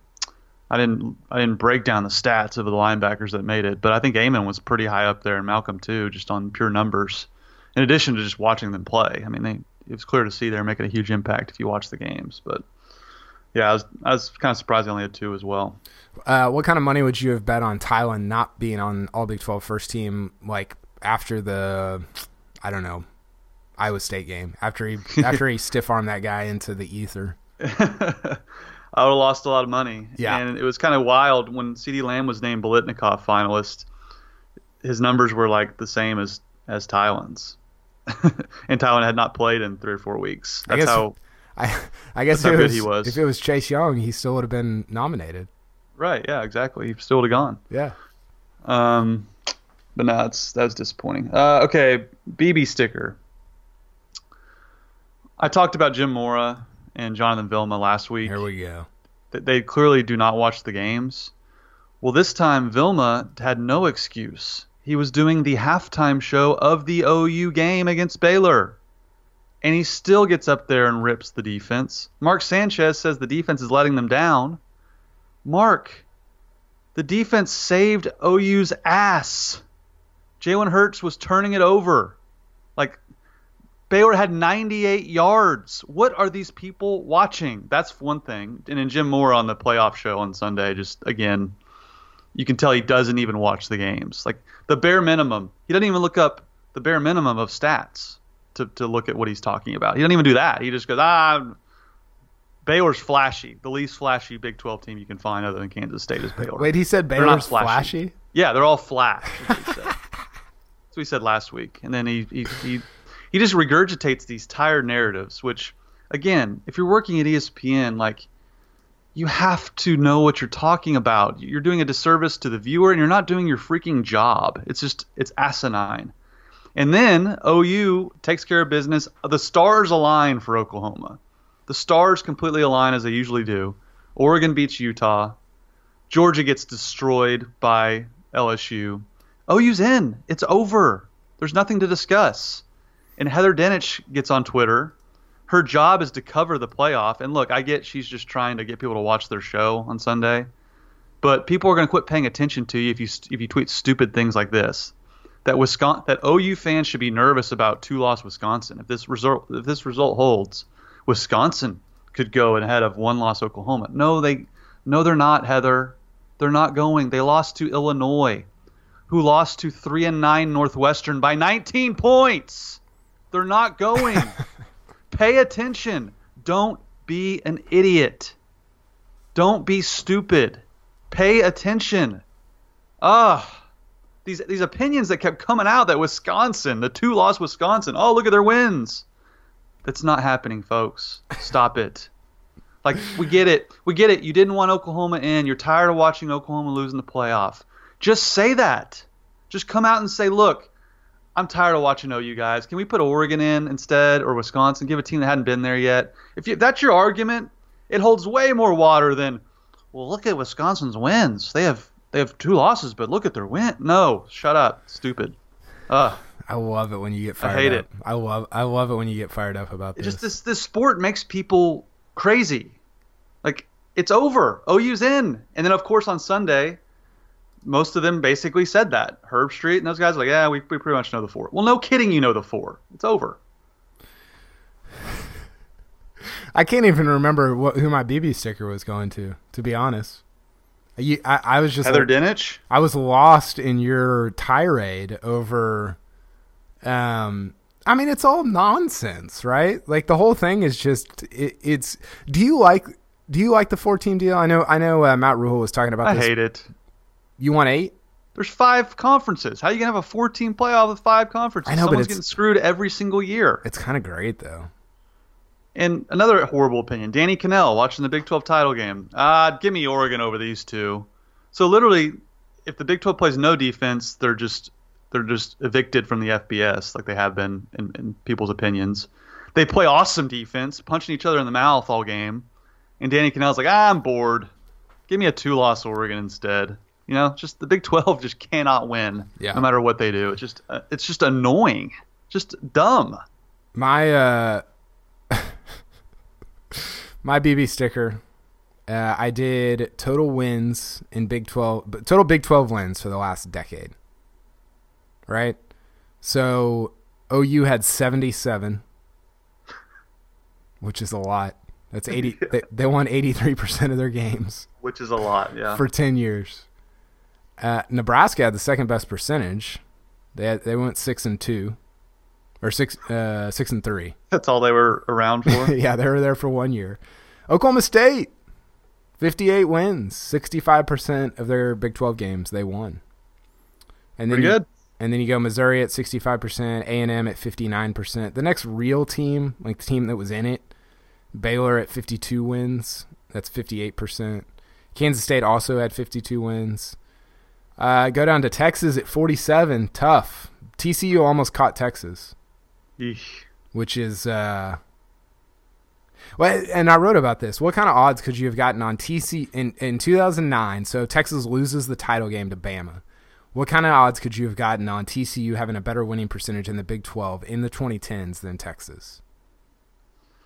I didn't I didn't break down the stats of the linebackers that made it, but I think Amen was pretty high up there, and Malcolm too, just on pure numbers. In addition to just watching them play, I mean, they, it was clear to see they're making a huge impact if you watch the games. But yeah, I was I was kind of surprised they only had two as well. Uh, what kind of money would you have bet on Tylan not being on All Big 12 first team, like after the, I don't know, Iowa State game after he after he stiff armed that guy into the ether? I would have lost a lot of money. Yeah. And it was kind of wild when CeeDee Lamb was named Biletnikoff finalist. His numbers were like the same as as Tylan's. and Tylan had not played in three or four weeks. I That's guess- how I I guess how it good was, he was. if it was Chase Young, he still would have been nominated. right, yeah, exactly. He still would have gone. Yeah. Um, but no, that's that's disappointing. Uh, okay, BB sticker. I talked about Jim Mora and Jonathan Vilma last week. Here we go. that they clearly do not watch the games. Well, this time Vilma had no excuse. He was doing the halftime show of the OU game against Baylor. And he still gets up there and rips the defense. Mark Sanchez says the defense is letting them down. Mark, the defense saved OU's ass. Jalen Hurts was turning it over. Like, Baylor had 98 yards. What are these people watching? That's one thing. And then Jim Moore on the playoff show on Sunday, just again, you can tell he doesn't even watch the games. Like the bare minimum, he doesn't even look up the bare minimum of stats to, to look at what he's talking about. He doesn't even do that. He just goes, ah, Baylor's flashy, the least flashy Big 12 team you can find other than Kansas State is Baylor. Wait, he said They're not Baylor's flashy. flashy. Yeah, they're all flash. is what he said. That's what he said last week. And then he, he, he, he just regurgitates these tired narratives, which, again, if you're working at ESPN, like, you have to know what you're talking about. You're doing a disservice to the viewer and you're not doing your freaking job. It's just, it's asinine. And then OU takes care of business. The stars align for Oklahoma. The stars completely align as they usually do. Oregon beats Utah. Georgia gets destroyed by LSU. OU's in. It's over. There's nothing to discuss. And Heather Dinich gets on Twitter. Her job is to cover the playoff. And look, I get she's just trying to get people to watch their show on Sunday. But people are going to quit paying attention to you if you if you tweet stupid things like this. That Wisconsin, that OU fans should be nervous about two-loss Wisconsin. If this result if this result holds, Wisconsin could go ahead of one-loss Oklahoma. No, they no they're not, Heather. They're not going. They lost to Illinois, who lost to 3 and 9 Northwestern by 19 points. They're not going. Pay attention. Don't be an idiot. Don't be stupid. Pay attention. Ah, these these opinions that kept coming out that Wisconsin, the two lost Wisconsin. Oh, look at their wins. That's not happening, folks. Stop it. Like we get it. We get it. You didn't want Oklahoma in. You're tired of watching Oklahoma lose in the playoff. Just say that. Just come out and say, "Look, I'm tired of watching OU guys. Can we put Oregon in instead or Wisconsin? Give a team that hadn't been there yet." If, you, that's your argument, it holds way more water than, "Well, look at Wisconsin's wins. They have they have two losses, but look at their win." No, shut up. Stupid. Ugh. I love it when you get fired hate up. it. I love I love it when you get fired up about this. just this this sport makes people crazy. Like it's over. OU's in, and then of course on Sunday, most of them basically said that. Herbstreit and those guys are like, yeah, we we pretty much know the four. Well, no kidding, you know the four. It's over. I can't even remember what who my BB sticker was going to. To be honest, you, I, I was just Heather Dinich. I was lost in your tirade over. Um, I mean, it's all nonsense, right? Like the whole thing is just it, it's. Do you like? Do you like the four team deal? I know. I know. Uh, Matt Rhule was talking about I this. hate it. You want eight? There's five conferences. How are you gonna have a 14 playoff with five conferences? I know, but Someone's it's- getting screwed every single year. It's kind of great though. And another horrible opinion. Danny Kanell watching the Big 12 title game. Ah, give me Oregon over these two. So literally, if the Big 12 plays no defense, they're just they're just evicted from the FBS, like they have been in, in people's opinions. They play awesome defense, punching each other in the mouth all game. And Danny Kanell's like, ah, I'm bored. Give me a two-loss Oregon instead. You know, just the Big 12 just cannot win Yeah. no matter what they do. It's just uh, it's just annoying. Just dumb. My uh my BB sticker. Uh, I did total wins in Big 12 total Big 12 wins for the last decade. Right? So OU had 77 which is a lot. That's 80 they, they won 83% of their games Which is a lot, yeah. for 10 years. Uh, Nebraska had the second best percentage. They had, they went 6 and 2 or 6 uh 6 and 3. That's all they were around for. yeah, they were there for one year. Oklahoma State, 58 wins, 65% of their Big 12 games they won. And then Pretty you, good. And then you go Missouri at 65%, A&M at 59%. The next real team, like the team that was in it, Baylor at 52 wins. That's 58%. Kansas State also had 52 wins. Uh, go down to Texas at 47. Tough. TCU almost caught Texas Yeesh. which is uh well and I wrote about this. What kind of odds could you have gotten on TC in in 2009? So Texas loses the title game to Bama. What kind of odds could you have gotten on TCU having a better winning percentage in the Big 12 in the 2010s than Texas?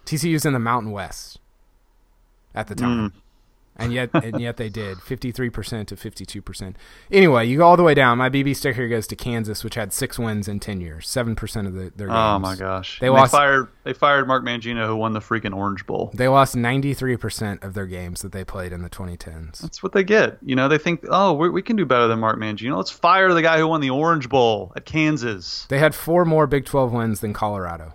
TCU's in the Mountain West at the time. And yet, and yet they did fifty-three percent to fifty-two percent. Anyway, you go all the way down. My BB sticker goes to Kansas, which had six wins in ten years, seven percent of the, their oh, games. Oh my gosh. They And lost- fired they fired Mark Mangino who won the freaking Orange Bowl. They lost 93% of their games that they played in the 2010s. That's what they get. You know, they think, "Oh, we, we can do better than Mark Mangino. Let's fire the guy who won the Orange Bowl at Kansas. They had four more Big 12 wins than Colorado.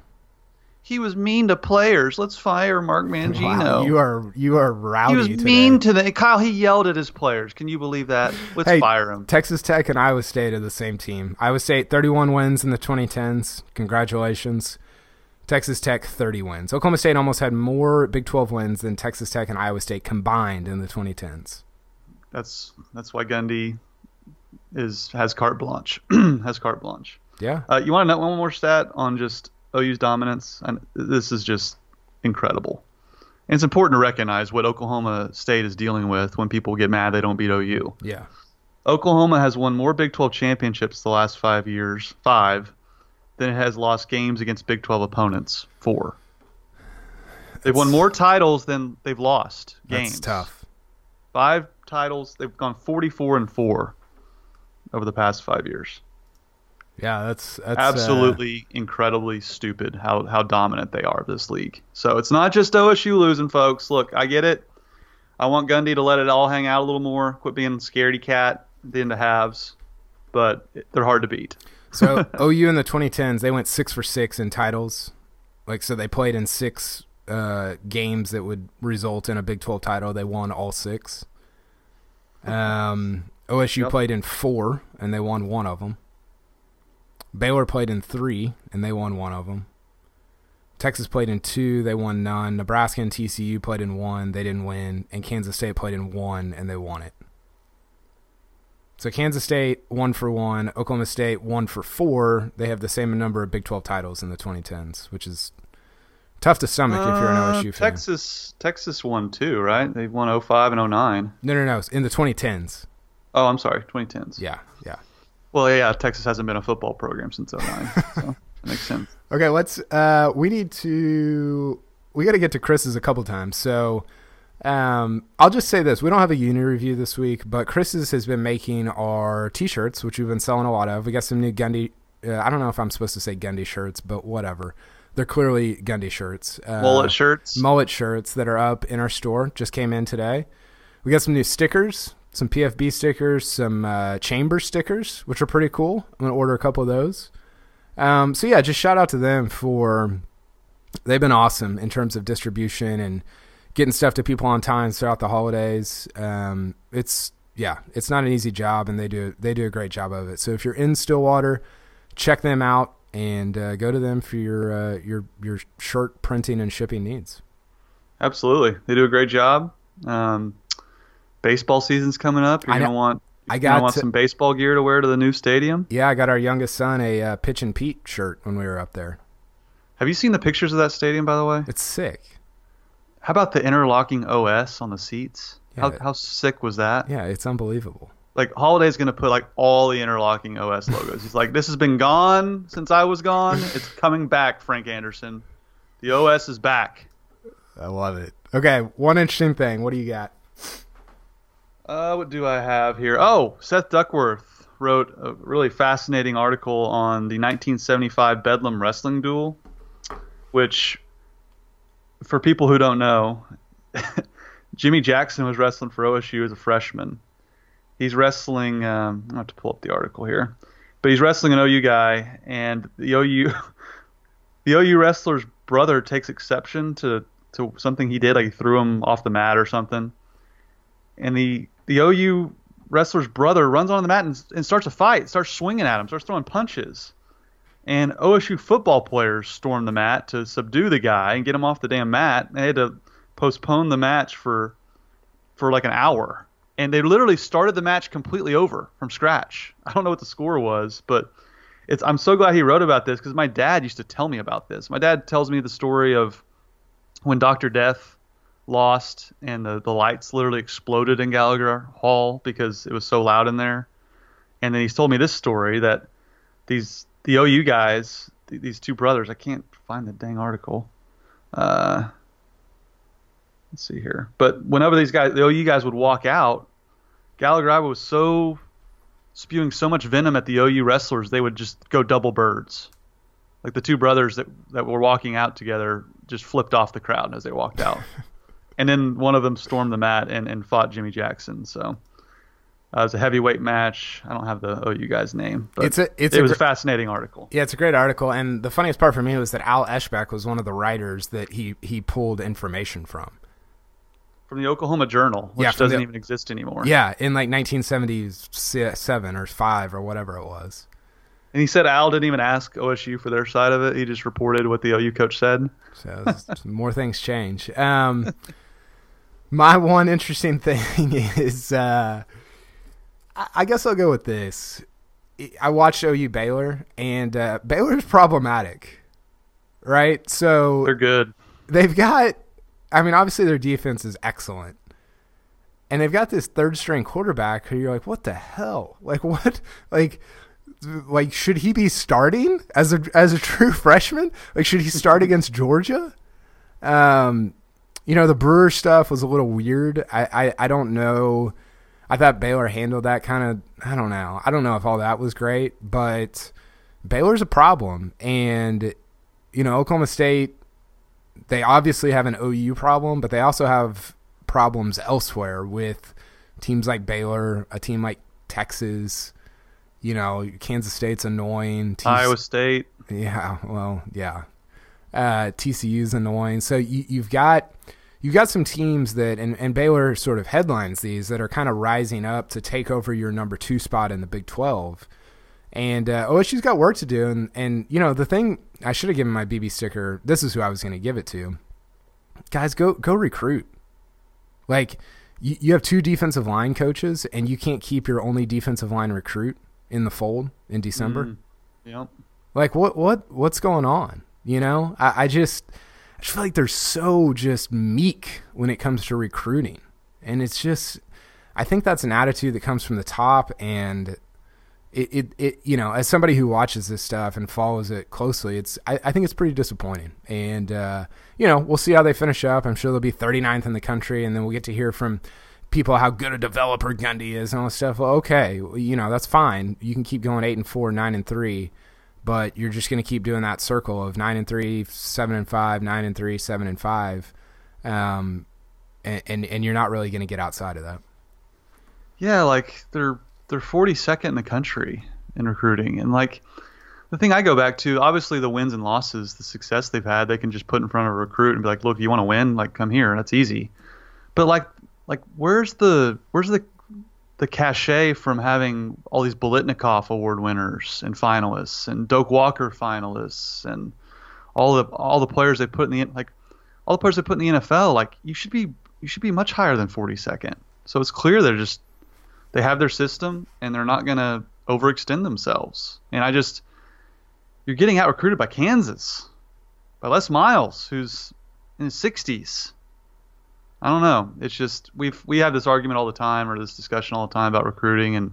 He was mean to players. Let's fire Mark Mangino." Wow, you are you are rowdy He was today. mean to the Kyle. He yelled at his players. Can you believe that? Let's Hey, fire him. Texas Tech and Iowa State are the same team. Iowa State 31 wins in the 2010s. Congratulations. Texas Tech 30 wins. Oklahoma State almost had more Big 12 wins than Texas Tech and Iowa State combined in the 2010s. That's that's why Gundy is has carte blanche. has carte blanche. Yeah. Uh, you want to know one more stat on just OU's dominance? And this is just incredible. And it's important to recognize what Oklahoma State is dealing with when people get mad they don't beat OU. Yeah. Oklahoma has won more Big 12 championships the last five years, five, than it has lost games against Big 12 opponents, four. They've won more titles than they've lost games. That's tough. Five titles. They've gone 44 and four over the past five years. Yeah, that's that's uh, Absolutely incredibly stupid how, how dominant they are of this league. So it's not just OSU losing, folks. Look, I get it. I want Gundy to let it all hang out a little more, quit being scaredy cat at the end of halves, but they're hard to beat. So OU in the 2010s, they went six for six in titles. Like so, they played in six uh, games that would result in a Big 12 title. They won all six. Um, OSU Yep. played in four, and they won one of them. Baylor played in three, and they won one of them. Texas played in two, they won none. Nebraska and TCU played in one, they didn't win. And Kansas State played in one, and they won it. So Kansas State one for one, Oklahoma State one for four. They have the same number of Big 12 titles in the 2010s, which is tough to stomach if you're an Uh, OSU fan. Texas Texas won two, right? They've won 05 and 09. No, no, no. In the 2010s. Oh, I'm sorry, 2010s. Yeah, yeah. Well, yeah, Texas hasn't been a football program since 09, so that makes sense. Okay, let's. Uh, we need to. We got to get to Chris's a couple times. So, um, I'll just say this: we don't have a uni review this week, but Chris's has been making our T-shirts, which we've been selling a lot of. We got some new Gundy. Uh, I don't know if I'm supposed to say Gundy shirts, but whatever. They're clearly Gundy shirts. Uh, Mullet shirts. mullet shirts that are up in our store just came in today. We got some new stickers, some PFB stickers, some uh, chamber stickers, which are pretty cool. I'm gonna order a couple of those. Um, so yeah, just shout out to them for they've been awesome in terms of distribution and getting stuff to people on time throughout the holidays. Um, it's yeah, it's not an easy job, and they do they do a great job of it. So if you're in Stillwater, check them out and uh, go to them for your uh, your your shirt printing and shipping needs. Absolutely, they do a great job. Um, baseball season's coming up. You're I gonna want I got want to- some baseball gear to wear to the new stadium. Yeah, I got our youngest son a uh, pitch and Pete shirt when we were up there. Have you seen the pictures of that stadium, by the way? It's sick. How about the interlocking OS on the seats? How, Yeah. how sick was that? Yeah, it's unbelievable. like Holliday's gonna put like all the interlocking OS logos. He's like, this has been gone since I was gone. It's coming back, Frank Anderson. The OS is back. I love it. Okay, one interesting thing. What do you got? Uh, what do I have here? Oh, Seth Duckworth wrote a really fascinating article on the 1975 Bedlam wrestling duel, which, for people who don't know, Jimmy Jackson was wrestling for OSU as a freshman. He's wrestling. Um, I have to pull up the article here, but he's wrestling an OU guy, and the OU the OU wrestler's brother takes exception to to something he did, like he threw him off the mat or something, and the the OU wrestler's brother runs on the mat and, and starts a fight, starts swinging at him, starts throwing punches. And OSU football players storm the mat to subdue the guy and get him off the damn mat. They had to postpone the match for for like an hour. And they literally started the match completely over from scratch. I don't know what the score was, but it's I'm so glad he wrote about this because my dad used to tell me about this. My dad tells me the story of when Dr. Death lost and the, the lights literally exploded in Gallagher Hall because it was so loud in there. And then he's told me this story that these the OU guys, th- these two brothers, I can't find the dang article. Uh, let's see here. But whenever these guys, the OU guys would walk out, Gallagher Iba was so spewing so much venom at the OU wrestlers, they would just go double birds. Like the two brothers that that were walking out together just flipped off the crowd as they walked out. and then one of them stormed the mat and, and fought Jimmy Jackson. So uh, it was a heavyweight match. I don't have the OU guy's name, but It's a- it's it a was a fascinating article. Yeah, it's a great article, and the funniest part for me was that Al Eschbach was one of the writers that he he pulled information from. From the Oklahoma Journal, which Yeah, doesn't the- even exist anymore. Yeah, in like 1977 or five or whatever it was. And he said Al didn't even ask OSU for their side of it. He just reported what the OU coach said. So more things change. Um, my one interesting thing is, uh, I, guess I'll go with this. I watched OU Baylor, and uh, Baylor's problematic, right? So They're good. they've got I mean, obviously their defense is excellent. And they've got this third string quarterback who you're like, what the hell? Like what like like should he be starting as a as a true freshman? Like should he start against Georgia? Um you know, the Brewer stuff was a little weird. I, I, I don't know. I thought Baylor handled that kind of I don't know. I don't know if all that was great, but Baylor's a problem and you know, Oklahoma State they obviously have an OU problem, but they also have problems elsewhere with teams like Baylor, a team like Texas. You know, Kansas State's annoying. TC Iowa State. yeah, well, yeah. Uh, TCU's annoying. So you, you've got you've got some teams that and, and Baylor sort of headlines these that are kind of rising up to take over your number two spot in the Big Twelve. And uh, OSU's got work to do. And, and you know the thing I should have given my BB sticker. This is who I was going to give it to. Guys, go go recruit. Like you, you have two defensive line coaches, and you can't keep your only defensive line recruit in the fold in December. Mm. Yep. Like what what what's going on? You know, I, I just I just feel like they're so just meek when it comes to recruiting, and it's just I think that's an attitude that comes from the top, and it it, it you know as somebody who watches this stuff and follows it closely, it's I, I think it's pretty disappointing, and uh, you know we'll see how they finish up. I'm sure they'll be 39th in the country, and then we'll get to hear from people how good a developer Gundy is and all this stuff. Well, okay, you know that's fine. You can keep going eight and four, nine and three but you're just going to keep doing that circle of nine and three, seven and five, nine and three, seven and five, um, and, and and you're not really going to get outside of that. Yeah, like they're they're 42nd in the country in recruiting, and like the thing I go back to, obviously the wins and losses, the success they've had, they can just put in front of a recruit and be like, look, you want to win, like come here, that's easy. But like like where's the where's the the cachet from having all these Biletnikoff award winners and finalists and Doak Walker finalists and all the all the players they put in the like all the players they put in the NFL like you should be you should be much higher than 42nd. So it's clear they're just they have their system and they're not going to overextend themselves. And I just you're getting out recruited by Kansas by Les Miles who's in his 60s. I don't know. It's just we've we have this argument all the time or this discussion all the time about recruiting, and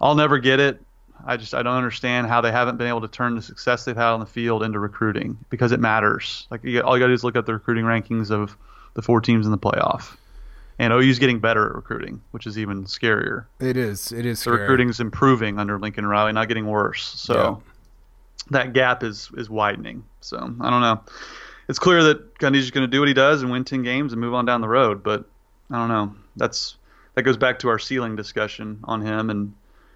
I'll never get it. I just I don't understand how they haven't been able to turn the success they've had on the field into recruiting because it matters. Like you, all you got to do is look at the recruiting rankings of the four teams in the playoff, and OU's getting better at recruiting, which is even scarier. It is. It is. The scary. recruiting is improving under Lincoln Riley, not getting worse. So that gap is is widening. So I don't know. It's clear that Gundy's just going to do what he does and win ten games and move on down the road. But I don't know. That's that goes back to our ceiling discussion on him. And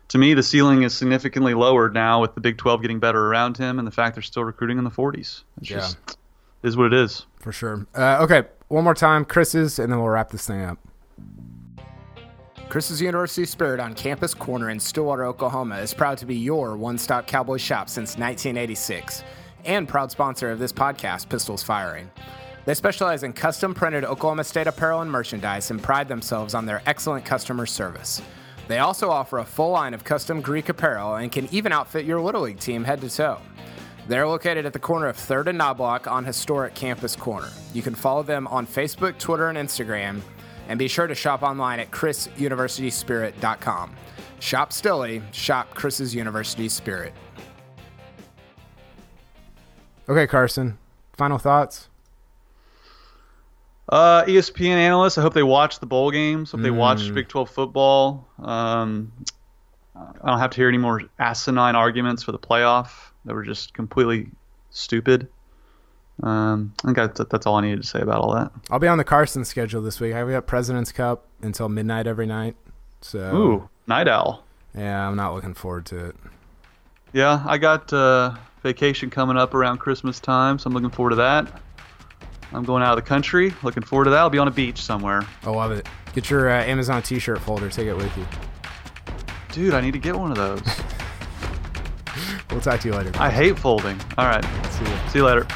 to me, the ceiling is significantly lowered now with the Big 12 getting better around him and the fact they're still recruiting in the 40s. It's Yeah. just is what it is. for sure. Uh, okay, one more time, Chris's, and then we'll wrap this thing up. Chris's University Spirit on Campus Corner in Stillwater, Oklahoma is proud to be your one stop cowboy shop since 1986 and proud sponsor of this podcast, Pistols Firing. They specialize in custom printed Oklahoma State apparel and merchandise and pride themselves on their excellent customer service. They also offer a full line of custom Greek apparel and can even outfit your Little League team head to toe. They're located at the corner of 3rd and Knoblock on historic Campus Corner. You can follow them on Facebook, Twitter, and Instagram, and be sure to shop online at chrisuniversityspirit.com. Shop Stilly, shop Chris's University Spirit. Okay, Carson, final thoughts? Uh, ESPN analysts. I hope they watch the bowl games. Hope they Mm. watch Big 12 football. Um, I don't have to hear any more asinine arguments for the playoff that were just completely stupid. Um, I think that's, that's all I needed to say about all that. I'll be on the Carson schedule this week. I've got President's Cup until midnight every night. So, Ooh, night owl. yeah, I'm not looking forward to it. Yeah, I got uh, vacation coming up around Christmas time, so I'm looking forward to that. I'm going out of the country. Looking forward to that. I'll be on a beach somewhere. I love it. Get your uh, Amazon t shirt folder, take it with you. Dude, I need to get one of those. We'll talk to you later. I hate folding. All right. See you. See you later.